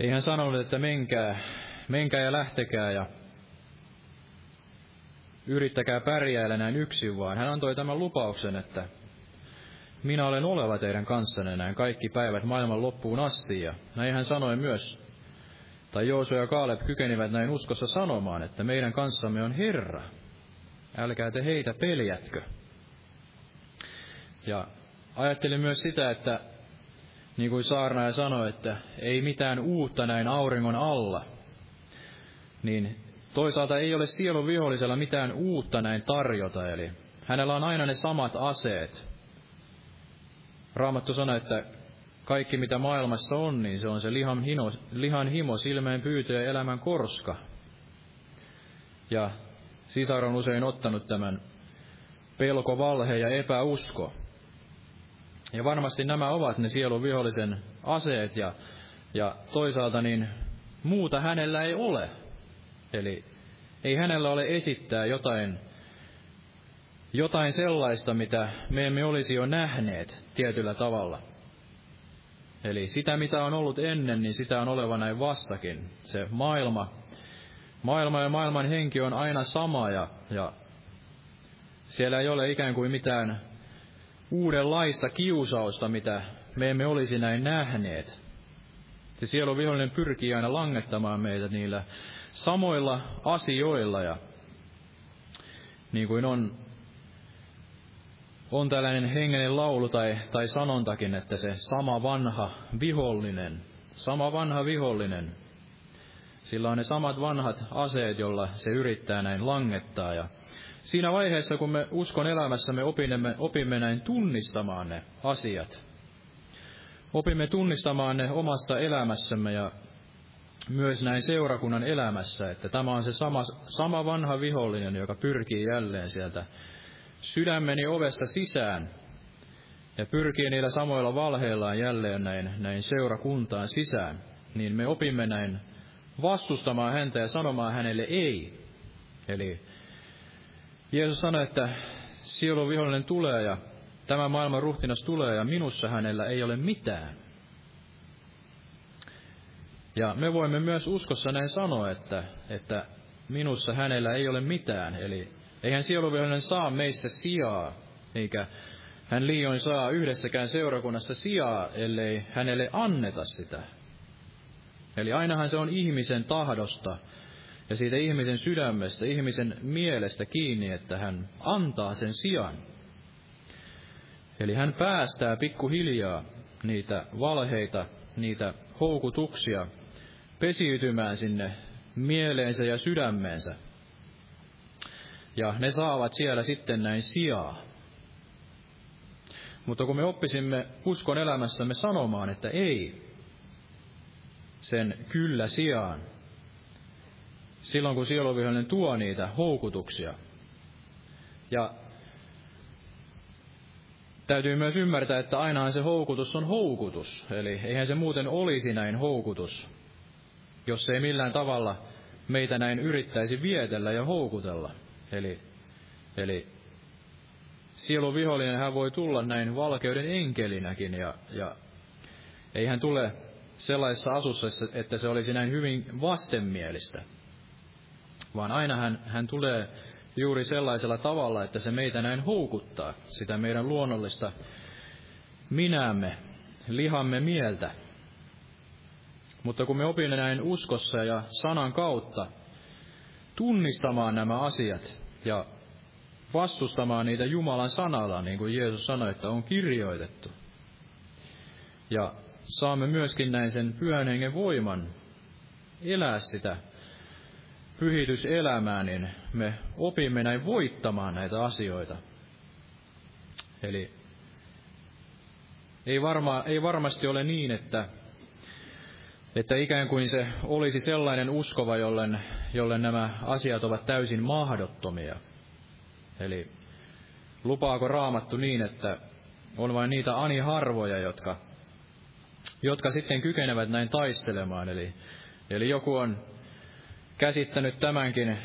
ei hän sanonut, että menkää, menkää ja lähtekää ja yrittäkää pärjäillä näin yksin, vaan hän antoi tämän lupauksen, että minä olen oleva teidän kanssanne näin kaikki päivät maailman loppuun asti. Ja näin hän sanoi myös, tai Joosu ja Kaaleb kykenivät näin uskossa sanomaan, että meidän kanssamme on Herra. Älkää te heitä peljätkö. Ja ajattelin myös sitä, että niin kuin saarnaaja sanoi, että ei mitään uutta näin auringon alla, niin toisaalta ei ole sielun vihollisella mitään uutta näin tarjota, eli hänellä on aina ne samat aseet. Raamattu sanoi, että kaikki mitä maailmassa on, niin se on se lihan, hino, lihan himo, silmeen pyytö ja elämän korska. Ja sisar on usein ottanut tämän pelko, valhe ja epäusko. Ja varmasti nämä ovat ne sielun vihollisen aseet ja, ja toisaalta niin muuta hänellä ei ole. Eli ei hänellä ole esittää jotain, jotain sellaista, mitä me emme olisi jo nähneet tietyllä tavalla. Eli sitä, mitä on ollut ennen, niin sitä on oleva näin vastakin. Se maailma, maailma ja maailman henki on aina sama ja, ja siellä ei ole ikään kuin mitään uudenlaista kiusausta, mitä me emme olisi näin nähneet. Se sielun vihollinen pyrkii aina langettamaan meitä niillä samoilla asioilla ja niin kuin on on tällainen hengenen laulu tai, tai sanontakin, että se sama vanha vihollinen, sama vanha vihollinen, Sillä on ne samat vanhat aseet, jolla se yrittää näin langettaa. Ja siinä vaiheessa, kun me uskon elämässämme opimme, opimme näin tunnistamaan ne asiat, opimme tunnistamaan ne omassa elämässämme ja myös näin seurakunnan elämässä, että tämä on se sama, sama vanha vihollinen, joka pyrkii jälleen sieltä sydämeni ovesta sisään ja pyrkii niillä samoilla valheillaan jälleen näin, näin seurakuntaan sisään, niin me opimme näin vastustamaan häntä ja sanomaan hänelle ei. Eli Jeesus sanoi, että sielun vihollinen tulee ja tämä maailman ruhtinas tulee ja minussa hänellä ei ole mitään. Ja me voimme myös uskossa näin sanoa, että, että minussa hänellä ei ole mitään. Eli eihän sieluvihollinen saa meissä sijaa, eikä hän liioin saa yhdessäkään seurakunnassa sijaa, ellei hänelle anneta sitä. Eli ainahan se on ihmisen tahdosta ja siitä ihmisen sydämestä, ihmisen mielestä kiinni, että hän antaa sen sijan. Eli hän päästää pikkuhiljaa niitä valheita, niitä houkutuksia pesiytymään sinne mieleensä ja sydämeensä. Ja ne saavat siellä sitten näin sijaa. Mutta kun me oppisimme uskon elämässämme sanomaan, että ei, sen kyllä sijaan, silloin kun sieluvihollinen tuo niitä houkutuksia. Ja täytyy myös ymmärtää, että ainahan se houkutus on houkutus. Eli eihän se muuten olisi näin houkutus, jos ei millään tavalla meitä näin yrittäisi vietellä ja houkutella. Eli, eli sielun vihollinen hän voi tulla näin valkeuden enkelinäkin ja, ja ei hän tule sellaisessa asussa, että se olisi näin hyvin vastenmielistä, vaan aina hän, hän tulee juuri sellaisella tavalla, että se meitä näin houkuttaa, sitä meidän luonnollista minämme, lihamme mieltä. Mutta kun me opimme näin uskossa ja sanan kautta tunnistamaan nämä asiat ja vastustamaan niitä Jumalan sanalla, niin kuin Jeesus sanoi, että on kirjoitettu. Ja saamme myöskin näin sen pyhän hengen voiman elää sitä pyhityselämää, niin me opimme näin voittamaan näitä asioita. Eli ei, varma, ei varmasti ole niin, että, että ikään kuin se olisi sellainen uskova, jolle, jolle nämä asiat ovat täysin mahdottomia. Eli lupaako raamattu niin, että on vain niitä ani harvoja, jotka jotka sitten kykenevät näin taistelemaan. Eli, eli joku on käsittänyt tämänkin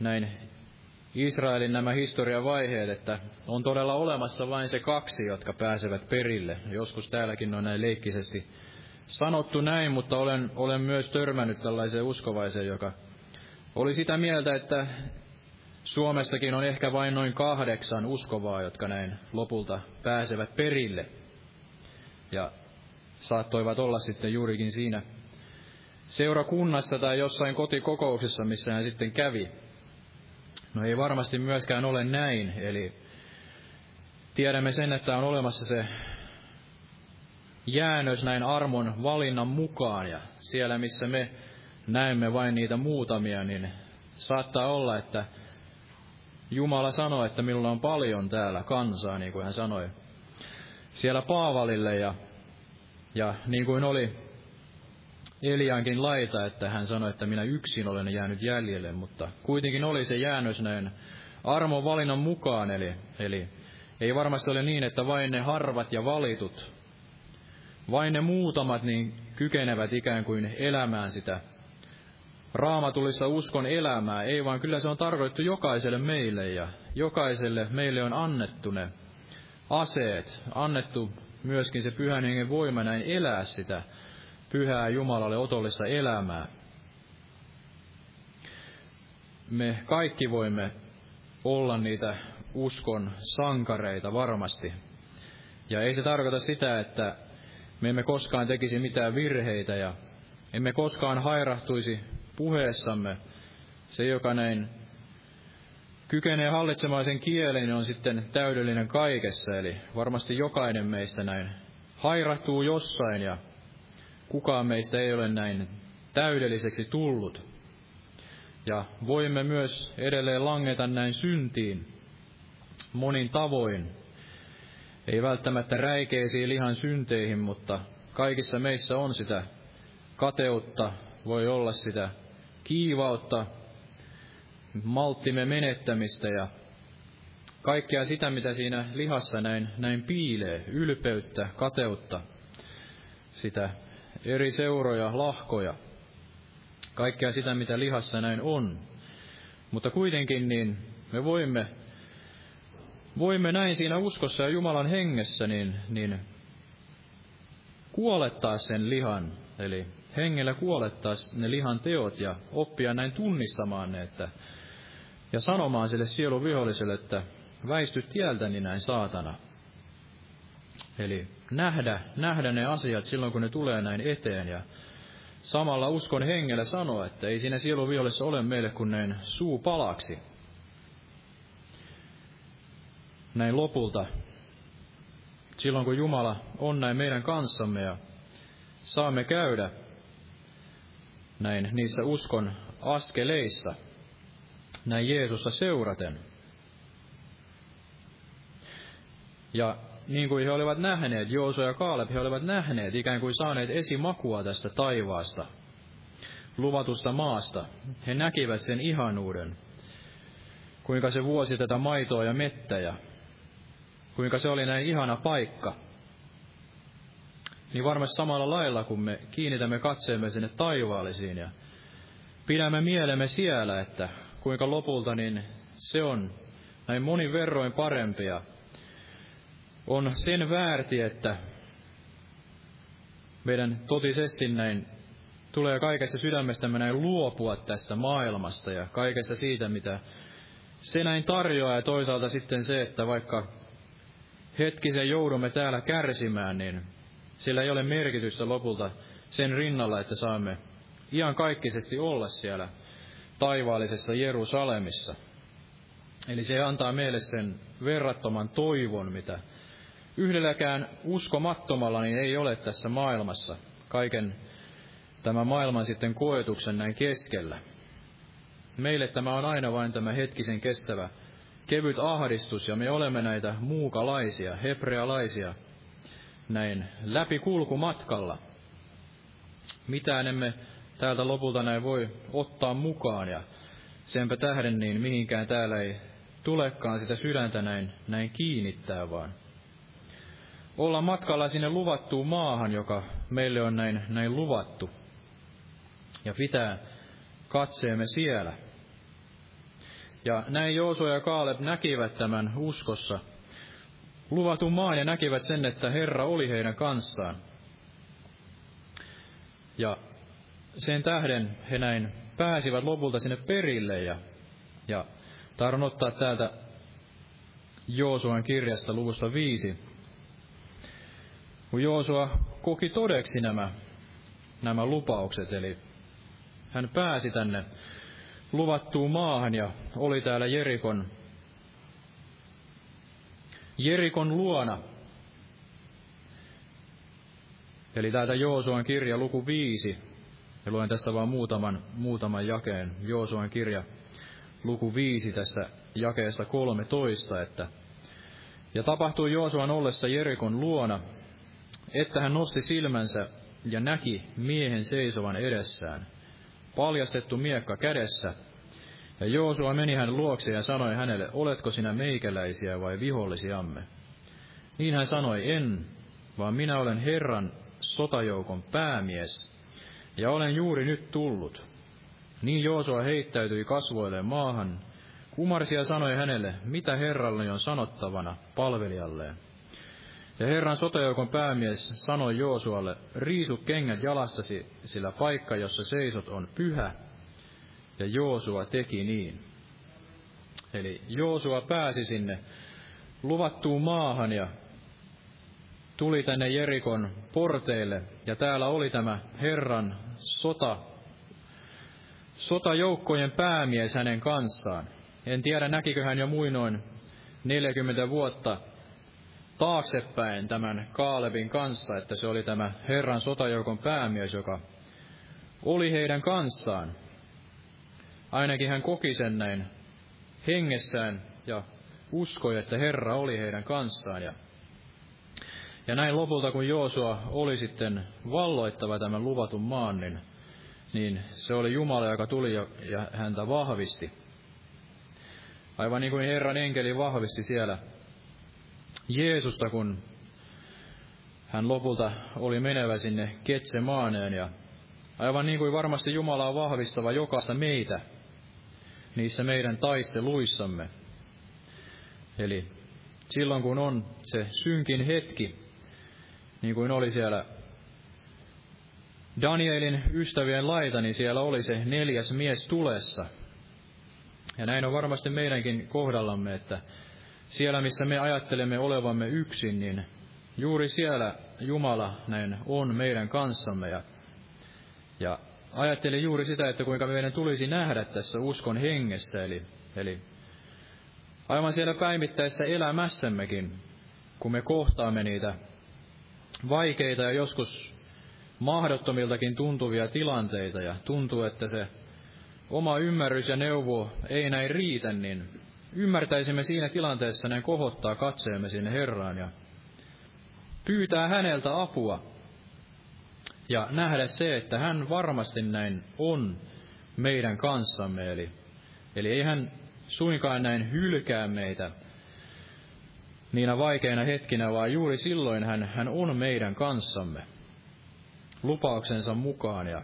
näin Israelin nämä historian vaiheet, että on todella olemassa vain se kaksi, jotka pääsevät perille. Joskus täälläkin on näin leikkisesti sanottu näin, mutta olen, olen myös törmännyt tällaiseen uskovaiseen, joka oli sitä mieltä, että Suomessakin on ehkä vain noin kahdeksan uskovaa, jotka näin lopulta pääsevät perille – ja saattoivat olla sitten juurikin siinä seurakunnassa tai jossain kotikokouksessa, missä hän sitten kävi. No ei varmasti myöskään ole näin, eli tiedämme sen, että on olemassa se jäännös näin armon valinnan mukaan, ja siellä missä me näemme vain niitä muutamia, niin saattaa olla, että Jumala sanoi, että minulla on paljon täällä kansaa, niin kuin hän sanoi siellä Paavalille ja, ja niin kuin oli Eliankin laita, että hän sanoi, että minä yksin olen jäänyt jäljelle, mutta kuitenkin oli se jäännös näin armon valinnan mukaan, eli, eli ei varmasti ole niin, että vain ne harvat ja valitut, vain ne muutamat niin kykenevät ikään kuin elämään sitä raamatullista uskon elämää, ei vaan kyllä se on tarkoitettu jokaiselle meille ja jokaiselle meille on annettu ne aseet, annettu myöskin se pyhän hengen voima näin elää sitä pyhää Jumalalle otollista elämää. Me kaikki voimme olla niitä uskon sankareita varmasti. Ja ei se tarkoita sitä, että me emme koskaan tekisi mitään virheitä ja emme koskaan hairahtuisi puheessamme. Se, joka näin kykenee hallitsemaan sen kielen, niin on sitten täydellinen kaikessa. Eli varmasti jokainen meistä näin hairahtuu jossain ja kukaan meistä ei ole näin täydelliseksi tullut. Ja voimme myös edelleen langeta näin syntiin monin tavoin. Ei välttämättä räikeisiin lihan synteihin, mutta kaikissa meissä on sitä kateutta, voi olla sitä kiivautta, malttimme menettämistä ja kaikkea sitä, mitä siinä lihassa näin, näin piilee, ylpeyttä, kateutta, sitä eri seuroja, lahkoja, kaikkea sitä, mitä lihassa näin on. Mutta kuitenkin niin me voimme, voimme näin siinä uskossa ja Jumalan hengessä niin, niin kuolettaa sen lihan, eli hengellä kuolettaa ne lihan teot ja oppia näin tunnistamaan ne, että, ja sanomaan sille sielun viholliselle, että väisty tieltäni näin saatana. Eli nähdä, nähdä ne asiat silloin, kun ne tulee näin eteen ja samalla uskon hengellä sanoa, että ei siinä sielun vihollisessa ole meille kuin näin suu palaksi. Näin lopulta, silloin kun Jumala on näin meidän kanssamme ja saamme käydä näin niissä uskon askeleissa, näin Jeesusta seuraten. Ja niin kuin he olivat nähneet, Jooso ja Kaaleb, he olivat nähneet, ikään kuin saaneet esimakua tästä taivaasta, luvatusta maasta. He näkivät sen ihanuuden, kuinka se vuosi tätä maitoa ja mettä ja kuinka se oli näin ihana paikka. Niin varmasti samalla lailla, kun me kiinnitämme katseemme sinne taivaallisiin ja pidämme mielemme siellä, että kuinka lopulta niin se on näin monin verroin parempia on sen väärti, että meidän totisesti näin tulee kaikessa sydämestämme näin luopua tästä maailmasta ja kaikessa siitä, mitä se näin tarjoaa. Ja toisaalta sitten se, että vaikka hetkisen joudumme täällä kärsimään, niin sillä ei ole merkitystä lopulta sen rinnalla, että saamme kaikkisesti olla siellä taivaallisessa Jerusalemissa. Eli se antaa meille sen verrattoman toivon, mitä yhdelläkään uskomattomalla niin ei ole tässä maailmassa kaiken tämän maailman sitten koetuksen näin keskellä. Meille tämä on aina vain tämä hetkisen kestävä kevyt ahdistus, ja me olemme näitä muukalaisia, hebrealaisia, näin läpikulkumatkalla. Mitään emme täältä lopulta näin voi ottaa mukaan, ja senpä tähden niin mihinkään täällä ei tulekaan sitä sydäntä näin, näin kiinnittää, vaan olla matkalla sinne luvattuun maahan, joka meille on näin, näin luvattu. Ja pitää katseemme siellä. Ja näin Jooso ja Kaaleb näkivät tämän uskossa luvatun maan ja näkivät sen, että Herra oli heidän kanssaan. Ja sen tähden he näin pääsivät lopulta sinne perille ja, ja tahdon ottaa täältä Joosuan kirjasta luvusta viisi kun Joosua koki todeksi nämä, nämä lupaukset, eli hän pääsi tänne luvattuun maahan ja oli täällä Jerikon, Jerikon luona. Eli täältä Joosuan kirja luku viisi, ja luen tästä vain muutaman, muutaman jakeen. Joosuan kirja luku viisi tästä jakeesta 13, että ja tapahtui Joosuan ollessa Jerikon luona, että hän nosti silmänsä ja näki miehen seisovan edessään, paljastettu miekka kädessä, ja Joosua meni hän luokse ja sanoi hänelle, oletko sinä meikäläisiä vai vihollisiamme? Niin hän sanoi, en, vaan minä olen Herran sotajoukon päämies, ja olen juuri nyt tullut. Niin Joosua heittäytyi kasvoilleen maahan, kumarsi ja sanoi hänelle, mitä Herralle on sanottavana palvelijalleen. Ja Herran sotajoukon päämies sanoi Joosualle, riisu kengät jalassasi, sillä paikka, jossa seisot, on pyhä. Ja Joosua teki niin. Eli Joosua pääsi sinne luvattuun maahan ja tuli tänne Jerikon porteille. Ja täällä oli tämä Herran sota, sotajoukkojen päämies hänen kanssaan. En tiedä, näkikö hän jo muinoin 40 vuotta taaksepäin tämän Kaalevin kanssa, että se oli tämä Herran sotajoukon päämies, joka oli heidän kanssaan. Ainakin hän koki sen näin hengessään ja uskoi, että Herra oli heidän kanssaan. Ja, ja näin lopulta, kun Joosua oli sitten valloittava tämän luvatun maan, niin, niin se oli Jumala, joka tuli ja, ja häntä vahvisti. Aivan niin kuin Herran enkeli vahvisti siellä Jeesusta, kun hän lopulta oli menevä sinne Ketsemaaneen ja aivan niin kuin varmasti Jumala on vahvistava jokaista meitä niissä meidän taisteluissamme. Eli silloin kun on se synkin hetki, niin kuin oli siellä Danielin ystävien laita, niin siellä oli se neljäs mies tulessa. Ja näin on varmasti meidänkin kohdallamme, että siellä missä me ajattelemme olevamme yksin, niin juuri siellä Jumala näin on meidän kanssamme. Ja, ja ajattelin juuri sitä, että kuinka meidän tulisi nähdä tässä uskon hengessä, eli, eli aivan siellä päivittäisessä elämässämmekin, kun me kohtaamme niitä vaikeita ja joskus mahdottomiltakin tuntuvia tilanteita ja tuntuu, että se oma ymmärrys ja neuvo ei näin riitä, niin ymmärtäisimme siinä tilanteessa näin kohottaa katseemme sinne Herraan ja pyytää häneltä apua ja nähdä se, että hän varmasti näin on meidän kanssamme. Eli, eli ei hän suinkaan näin hylkää meitä niinä vaikeina hetkinä, vaan juuri silloin hän, hän on meidän kanssamme lupauksensa mukaan. Ja,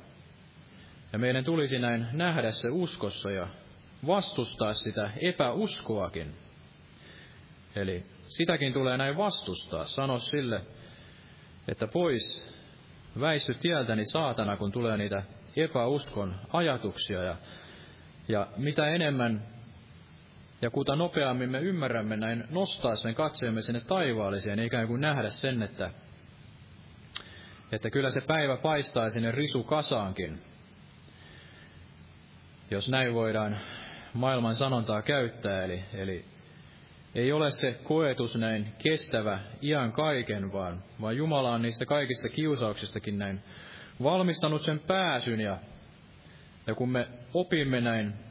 ja meidän tulisi näin nähdä se uskossa ja vastustaa sitä epäuskoakin. Eli sitäkin tulee näin vastustaa. Sano sille, että pois väisty tieltäni saatana, kun tulee niitä epäuskon ajatuksia. Ja, ja mitä enemmän ja kuta nopeammin me ymmärrämme näin nostaa sen katseemme sinne taivaalliseen, ikään kuin nähdä sen, että, että kyllä se päivä paistaa sinne risukasaankin. Jos näin voidaan maailman sanontaa käyttää, eli, eli ei ole se koetus näin kestävä iän kaiken, vaan, vaan Jumala on niistä kaikista kiusauksistakin näin valmistanut sen pääsyn. Ja, ja kun me opimme näin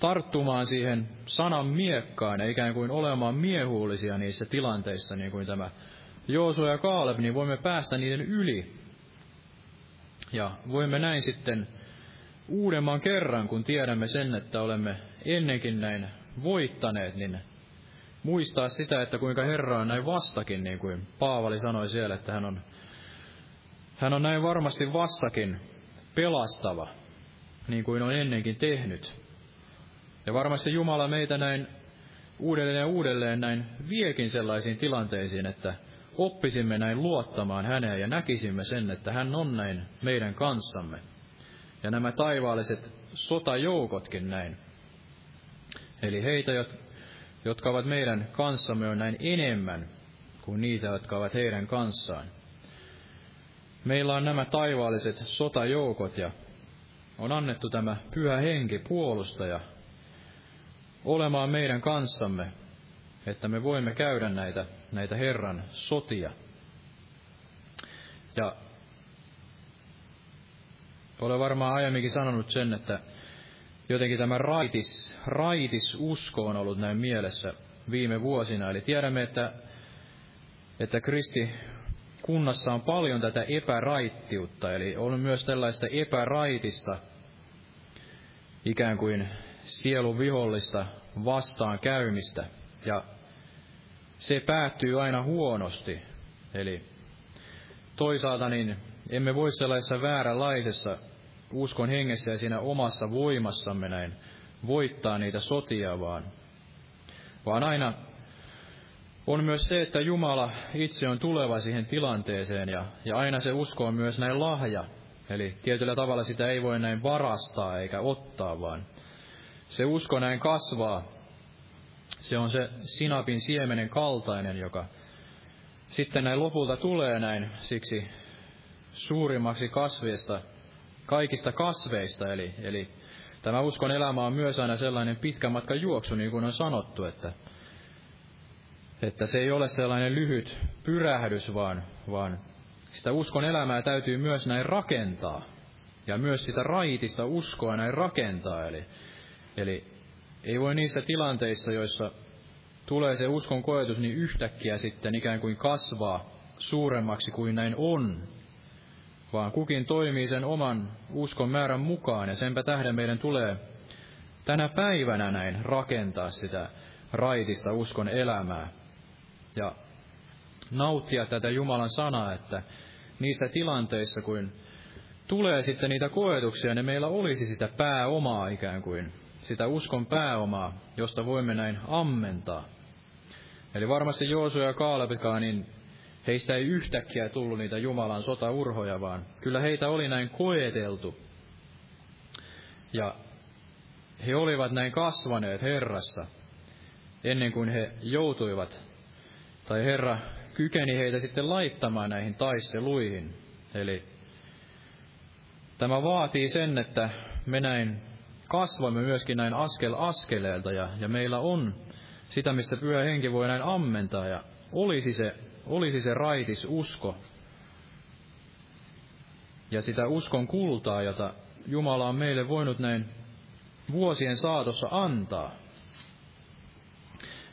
tarttumaan siihen sanan miekkaan ja ikään kuin olemaan miehuullisia niissä tilanteissa, niin kuin tämä Joosu ja Kaaleb, niin voimme päästä niiden yli. Ja voimme näin sitten uudemman kerran, kun tiedämme sen, että olemme ennenkin näin voittaneet, niin muistaa sitä, että kuinka Herra on näin vastakin, niin kuin Paavali sanoi siellä, että hän on, hän on näin varmasti vastakin pelastava, niin kuin on ennenkin tehnyt. Ja varmasti Jumala meitä näin uudelleen ja uudelleen näin viekin sellaisiin tilanteisiin, että oppisimme näin luottamaan häneen ja näkisimme sen, että hän on näin meidän kanssamme. Ja nämä taivaalliset sotajoukotkin näin Eli heitä, jotka ovat meidän kanssamme, on näin enemmän kuin niitä, jotka ovat heidän kanssaan. Meillä on nämä taivaalliset sotajoukot ja on annettu tämä pyhä henki puolustaja olemaan meidän kanssamme, että me voimme käydä näitä, näitä Herran sotia. Ja olen varmaan aiemminkin sanonut sen, että jotenkin tämä raitis, raitis usko on ollut näin mielessä viime vuosina. Eli tiedämme, että, että Kristi kunnassa on paljon tätä epäraittiutta, eli on myös tällaista epäraitista, ikään kuin sielun vihollista vastaan käymistä. Ja se päättyy aina huonosti. Eli toisaalta niin emme voi sellaisessa vääränlaisessa uskon hengessä ja siinä omassa voimassamme näin voittaa niitä sotia, vaan, vaan aina on myös se, että Jumala itse on tuleva siihen tilanteeseen ja, ja aina se usko on myös näin lahja. Eli tietyllä tavalla sitä ei voi näin varastaa eikä ottaa, vaan se usko näin kasvaa. Se on se sinapin siemenen kaltainen, joka sitten näin lopulta tulee näin siksi suurimmaksi kasvista kaikista kasveista. Eli, eli tämä uskon elämä on myös aina sellainen pitkä matka juoksu, niin kuin on sanottu, että, että se ei ole sellainen lyhyt pyrähdys, vaan, vaan sitä uskon elämää täytyy myös näin rakentaa. Ja myös sitä raitista uskoa näin rakentaa. Eli, eli ei voi niissä tilanteissa, joissa tulee se uskon koetus, niin yhtäkkiä sitten ikään kuin kasvaa suuremmaksi kuin näin on, vaan kukin toimii sen oman uskon määrän mukaan, ja senpä tähden meidän tulee tänä päivänä näin rakentaa sitä raitista uskon elämää. Ja nauttia tätä Jumalan sanaa, että niissä tilanteissa, kun tulee sitten niitä koetuksia, niin meillä olisi sitä pääomaa ikään kuin, sitä uskon pääomaa, josta voimme näin ammentaa. Eli varmasti Joosu ja Kaalepikaan, niin heistä ei yhtäkkiä tullut niitä Jumalan sotaurhoja, vaan kyllä heitä oli näin koeteltu. Ja he olivat näin kasvaneet Herrassa ennen kuin he joutuivat, tai Herra kykeni heitä sitten laittamaan näihin taisteluihin. Eli tämä vaatii sen, että me näin kasvamme myöskin näin askel askeleelta ja, ja meillä on sitä, mistä pyhä henki voi näin ammentaa ja olisi se, olisi se raitis usko ja sitä uskon kultaa, jota Jumala on meille voinut näin vuosien saatossa antaa.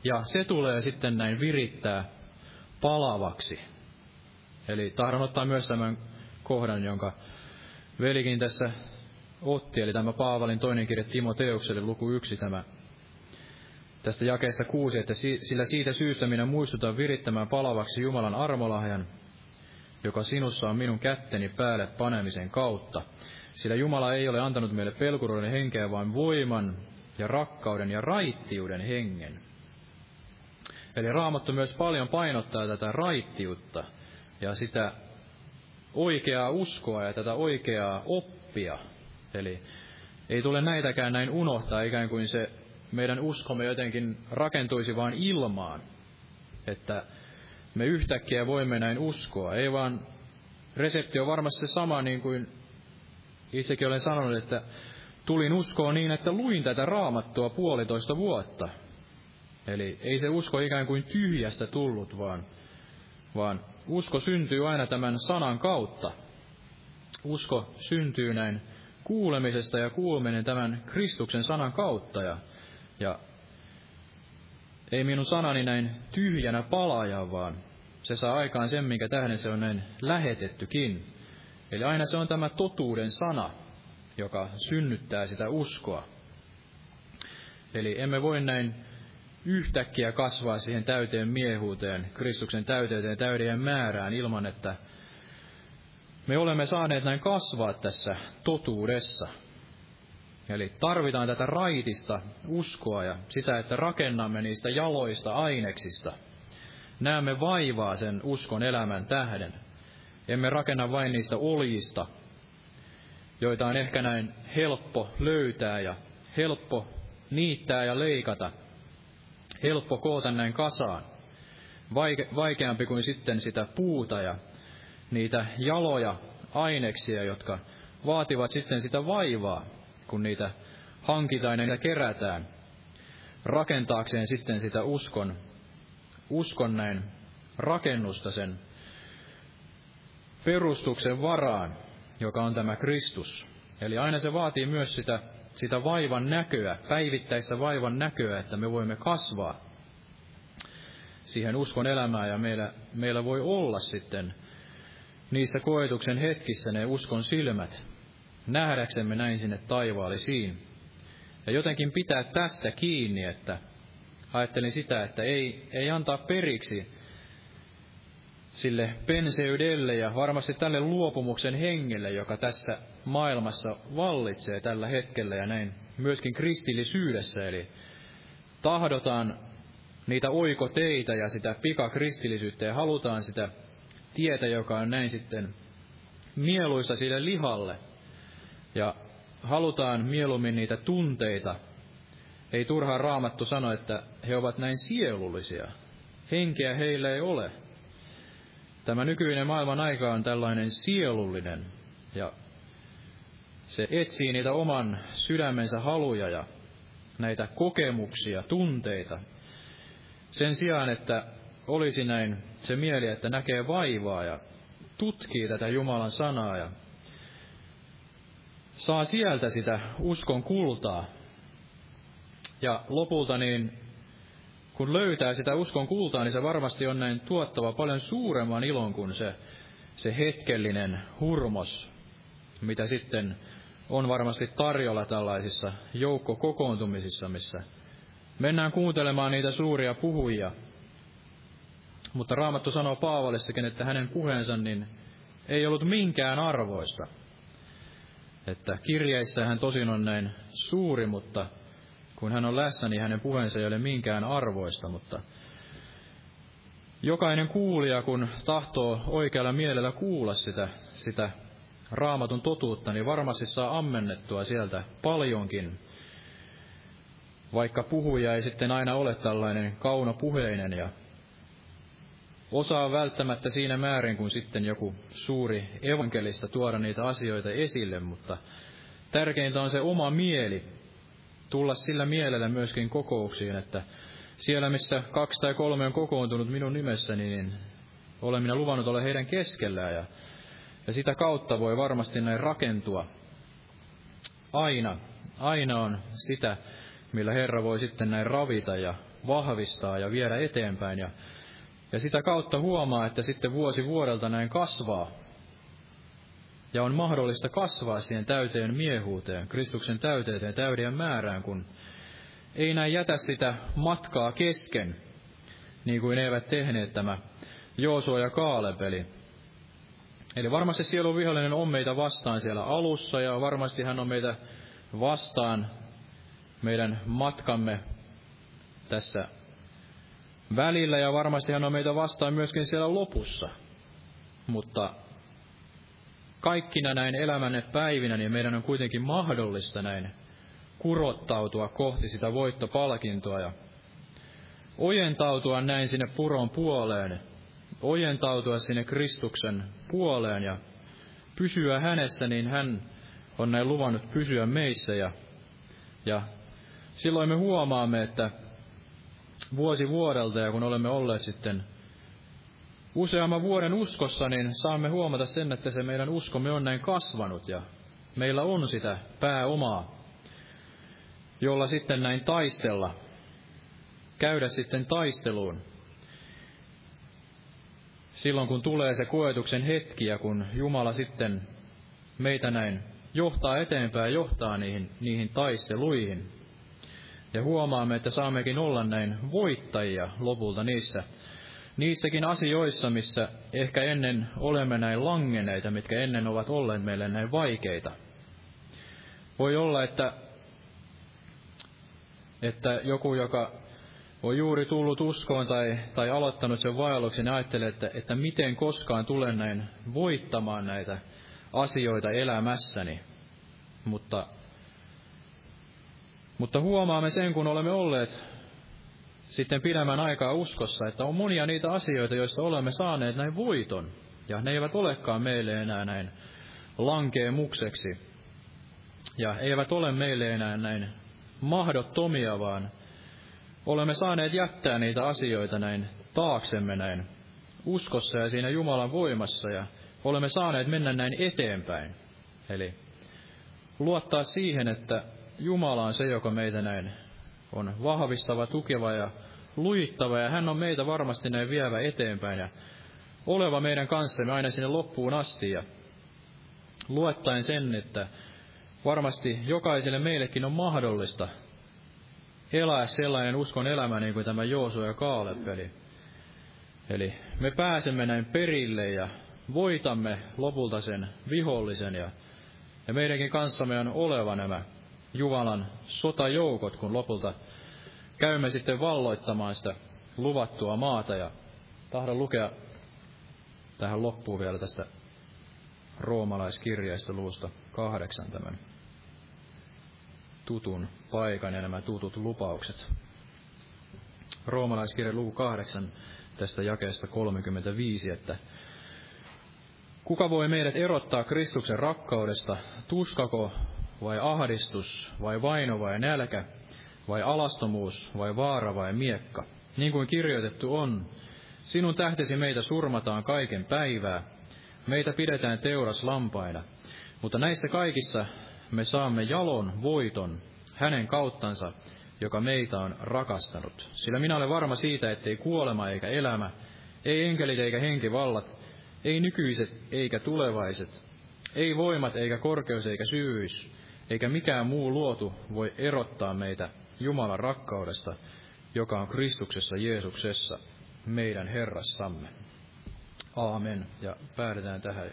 Ja se tulee sitten näin virittää palavaksi. Eli tahdon ottaa myös tämän kohdan, jonka velikin tässä otti, eli tämä Paavalin toinen kirja Timoteukselle, luku yksi, tämä tästä jakeesta kuusi, että sillä siitä syystä minä muistutan virittämään palavaksi Jumalan armolahjan, joka sinussa on minun kätteni päälle panemisen kautta. Sillä Jumala ei ole antanut meille pelkuroiden henkeä, vaan voiman ja rakkauden ja raittiuden hengen. Eli Raamattu myös paljon painottaa tätä raittiutta ja sitä oikeaa uskoa ja tätä oikeaa oppia. Eli ei tule näitäkään näin unohtaa, ikään kuin se meidän uskomme jotenkin rakentuisi vain ilmaan, että me yhtäkkiä voimme näin uskoa. Ei vaan resepti on varmasti se sama, niin kuin itsekin olen sanonut, että tulin uskoa niin, että luin tätä raamattua puolitoista vuotta. Eli ei se usko ikään kuin tyhjästä tullut, vaan, vaan usko syntyy aina tämän sanan kautta. Usko syntyy näin kuulemisesta ja kuuleminen tämän Kristuksen sanan kautta. Ja ja ei minun sanani näin tyhjänä palaja, vaan se saa aikaan sen, minkä tähden se on näin lähetettykin. Eli aina se on tämä totuuden sana, joka synnyttää sitä uskoa. Eli emme voi näin yhtäkkiä kasvaa siihen täyteen miehuuteen, Kristuksen täyteyteen, täyden määrään, ilman että me olemme saaneet näin kasvaa tässä totuudessa. Eli tarvitaan tätä raitista uskoa ja sitä, että rakennamme niistä jaloista aineksista. Näemme vaivaa sen uskon elämän tähden. Emme rakenna vain niistä oljista, joita on ehkä näin helppo löytää ja helppo niittää ja leikata. Helppo koota näin kasaan. Vaike, vaikeampi kuin sitten sitä puuta ja niitä jaloja aineksia, jotka vaativat sitten sitä vaivaa, kun niitä hankitaan ja niitä kerätään, rakentaakseen sitten sitä uskon, uskon näin rakennusta sen perustuksen varaan, joka on tämä Kristus. Eli aina se vaatii myös sitä, sitä vaivan näköä, päivittäistä vaivan näköä, että me voimme kasvaa siihen uskon elämään ja meillä, meillä voi olla sitten niissä koetuksen hetkissä ne uskon silmät, nähdäksemme näin sinne taivaallisiin. Ja jotenkin pitää tästä kiinni, että ajattelin sitä, että ei, ei antaa periksi sille penseydelle ja varmasti tälle luopumuksen hengelle, joka tässä maailmassa vallitsee tällä hetkellä ja näin myöskin kristillisyydessä. Eli tahdotaan niitä oikoteitä ja sitä pikakristillisyyttä ja halutaan sitä tietä, joka on näin sitten mieluisa sille lihalle – ja halutaan mieluummin niitä tunteita. Ei turhaan raamattu sano, että he ovat näin sielullisia. Henkeä heillä ei ole. Tämä nykyinen maailman aika on tällainen sielullinen ja se etsii niitä oman sydämensä haluja ja näitä kokemuksia, tunteita. Sen sijaan, että olisi näin se mieli, että näkee vaivaa ja tutkii tätä Jumalan sanaa ja saa sieltä sitä uskon kultaa. Ja lopulta niin, kun löytää sitä uskon kultaa, niin se varmasti on näin tuottava paljon suuremman ilon kuin se, se hetkellinen hurmos, mitä sitten on varmasti tarjolla tällaisissa joukkokokoontumisissa, missä mennään kuuntelemaan niitä suuria puhujia. Mutta Raamattu sanoo Paavalistakin, että hänen puheensa niin ei ollut minkään arvoista. Että kirjeissä hän tosin on näin suuri, mutta kun hän on läsnä, niin hänen puheensa ei ole minkään arvoista, mutta jokainen kuulija, kun tahtoo oikealla mielellä kuulla sitä, sitä raamatun totuutta, niin varmasti saa ammennettua sieltä paljonkin. Vaikka puhuja ei sitten aina ole tällainen kaunopuheinen ja osaa välttämättä siinä määrin kuin sitten joku suuri evankelista tuoda niitä asioita esille, mutta tärkeintä on se oma mieli, tulla sillä mielellä myöskin kokouksiin, että siellä missä kaksi tai kolme on kokoontunut minun nimessäni, niin olen minä luvannut olla heidän keskellään ja, ja sitä kautta voi varmasti näin rakentua. Aina, aina on sitä, millä Herra voi sitten näin ravita ja vahvistaa ja viedä eteenpäin ja ja sitä kautta huomaa, että sitten vuosi vuodelta näin kasvaa. Ja on mahdollista kasvaa siihen täyteen miehuuteen, Kristuksen täyteyteen, täyden määrään, kun ei näin jätä sitä matkaa kesken, niin kuin eivät tehneet tämä Joosua ja Kaalepeli. Eli varmasti sielun vihollinen on meitä vastaan siellä alussa, ja varmasti hän on meitä vastaan meidän matkamme tässä välillä ja varmasti hän on meitä vastaan myöskin siellä lopussa. Mutta kaikkina näin elämänne päivinä, niin meidän on kuitenkin mahdollista näin kurottautua kohti sitä voittopalkintoa ja ojentautua näin sinne puron puoleen, ojentautua sinne Kristuksen puoleen ja pysyä hänessä, niin hän on näin luvannut pysyä meissä ja, ja silloin me huomaamme, että vuosi vuodelta ja kun olemme olleet sitten useamman vuoden uskossa, niin saamme huomata sen, että se meidän uskomme on näin kasvanut ja meillä on sitä pääomaa, jolla sitten näin taistella, käydä sitten taisteluun. Silloin kun tulee se koetuksen hetki ja kun Jumala sitten meitä näin johtaa eteenpäin johtaa niihin, niihin taisteluihin, ja huomaamme, että saammekin olla näin voittajia lopulta niissä, niissäkin asioissa, missä ehkä ennen olemme näin langeneita, mitkä ennen ovat olleet meille näin vaikeita. Voi olla, että, että joku, joka on juuri tullut uskoon tai, tai aloittanut sen vaelluksen, ajattelee, että, että miten koskaan tulen näin voittamaan näitä asioita elämässäni. Mutta mutta huomaamme sen, kun olemme olleet sitten pidemmän aikaa uskossa, että on monia niitä asioita, joista olemme saaneet näin voiton. Ja ne eivät olekaan meille enää näin lankeemukseksi. Ja eivät ole meille enää näin mahdottomia, vaan olemme saaneet jättää niitä asioita näin taaksemme näin uskossa ja siinä Jumalan voimassa ja olemme saaneet mennä näin eteenpäin. Eli luottaa siihen, että Jumala on se, joka meitä näin on vahvistava, tukeva ja luittava, ja hän on meitä varmasti näin vievä eteenpäin ja oleva meidän kanssamme aina sinne loppuun asti. Ja luottaen sen, että varmasti jokaiselle meillekin on mahdollista elää sellainen uskon elämä niin kuin tämä Joosu ja Kaalep. Eli, eli me pääsemme näin perille ja voitamme lopulta sen vihollisen ja, ja meidänkin kanssamme on oleva nämä Jumalan sotajoukot, kun lopulta käymme sitten valloittamaan sitä luvattua maata. Ja tahdon lukea tähän loppuun vielä tästä roomalaiskirjeestä luusta kahdeksan tämän tutun paikan ja nämä tutut lupaukset. Roomalaiskirja luku kahdeksan tästä jakeesta 35, että Kuka voi meidät erottaa Kristuksen rakkaudesta? Tuskako vai ahdistus, vai vaino vai nälkä, vai alastomuus, vai vaara vai miekka. Niin kuin kirjoitettu on, sinun tähtesi meitä surmataan kaiken päivää, meitä pidetään teuras lampaina, mutta näissä kaikissa me saamme jalon voiton hänen kauttansa, joka meitä on rakastanut. Sillä minä olen varma siitä, ettei kuolema eikä elämä, ei enkelit eikä henkivallat, ei nykyiset eikä tulevaiset, ei voimat eikä korkeus eikä syvyys, eikä mikään muu luotu voi erottaa meitä Jumalan rakkaudesta, joka on Kristuksessa Jeesuksessa, meidän Herrassamme. Aamen. Ja päädytään tähän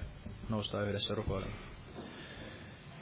ja yhdessä rukoilemaan.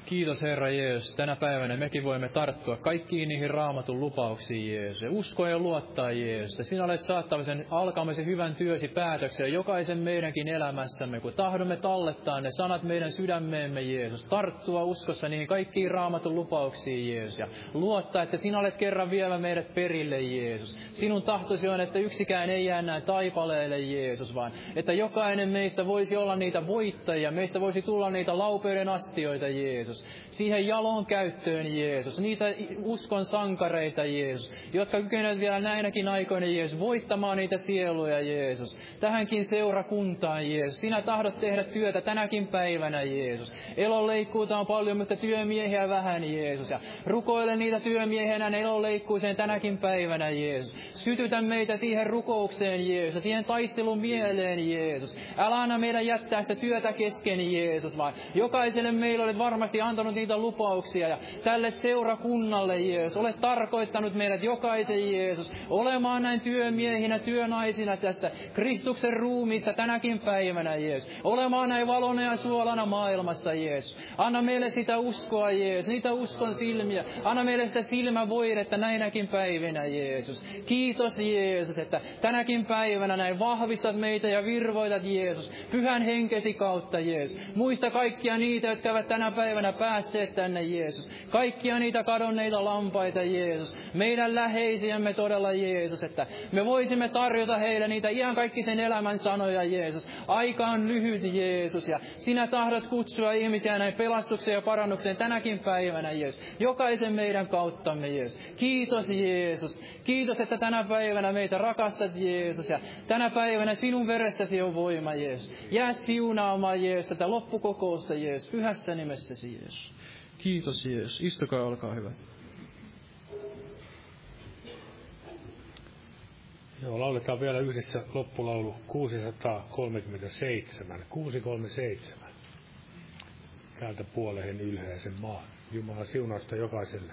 Kiitos Herra Jeesus. Tänä päivänä mekin voimme tarttua kaikkiin niihin raamatun lupauksiin Jeesus. Ja uskoa ja luottaa Jeesus. Sinä olet saattamisen alkamisen hyvän työsi päätökseen jokaisen meidänkin elämässämme, kun tahdomme tallettaa ne sanat meidän sydämeemme Jeesus. Tarttua uskossa niihin kaikkiin raamatun lupauksiin Jeesus. Ja luottaa, että sinä olet kerran vievä meidät perille Jeesus. Sinun tahtosi on, että yksikään ei jää näin taipaleelle Jeesus, vaan että jokainen meistä voisi olla niitä voittajia. Meistä voisi tulla niitä laupeuden astioita Jeesus. Jeesus. Siihen jaloon käyttöön, Jeesus. Niitä uskon sankareita, Jeesus, jotka kykenevät vielä näinäkin aikoina, Jeesus, voittamaan niitä sieluja, Jeesus. Tähänkin seurakuntaan, Jeesus. Sinä tahdot tehdä työtä tänäkin päivänä, Jeesus. Elonleikkuuta on paljon, mutta työmiehiä vähän, Jeesus. Ja rukoile niitä työmiehenä elonleikkuuseen tänäkin päivänä, Jeesus. Sytytä meitä siihen rukoukseen, Jeesus, siihen taistelun mieleen, Jeesus. Älä anna meidän jättää sitä työtä kesken, Jeesus, vaan jokaiselle meillä olet varmasti antanut niitä lupauksia. Ja tälle seurakunnalle, Jeesus, olet tarkoittanut meidät jokaisen, Jeesus, olemaan näin työmiehinä, työnaisina tässä Kristuksen ruumiissa tänäkin päivänä, Jeesus. Olemaan näin valona ja suolana maailmassa, Jeesus. Anna meille sitä uskoa, Jeesus, niitä uskon silmiä. Anna meille sitä silmävoidetta näinäkin päivinä, Jeesus. Kiitos, Jeesus, että tänäkin päivänä näin vahvistat meitä ja virvoitat, Jeesus, pyhän henkesi kautta, Jeesus. Muista kaikkia niitä, jotka ovat tänä päivänä päässeet tänne, Jeesus. Kaikkia niitä kadonneita lampaita, Jeesus. Meidän läheisiämme todella, Jeesus, että me voisimme tarjota heille niitä ihan kaikki sen elämän sanoja, Jeesus. Aika on lyhyt, Jeesus, ja sinä tahdot kutsua ihmisiä näin pelastukseen ja parannukseen tänäkin päivänä, Jeesus. Jokaisen meidän kauttamme, Jeesus. Kiitos, Jeesus. Kiitos, että tänä päivänä meitä rakastat, Jeesus, ja tänä päivänä sinun veressäsi on voima, Jeesus. Jää siunaamaan, Jeesus, tätä loppukokousta, Jeesus, pyhässä nimessäsi. Jeesus. Kiitos Jeesus. Istukaa, olkaa hyvä. Joo, lauletaan vielä yhdessä loppulaulu 637. 637. Täältä puoleen ylhäisen maan. Jumala siunausta jokaiselle.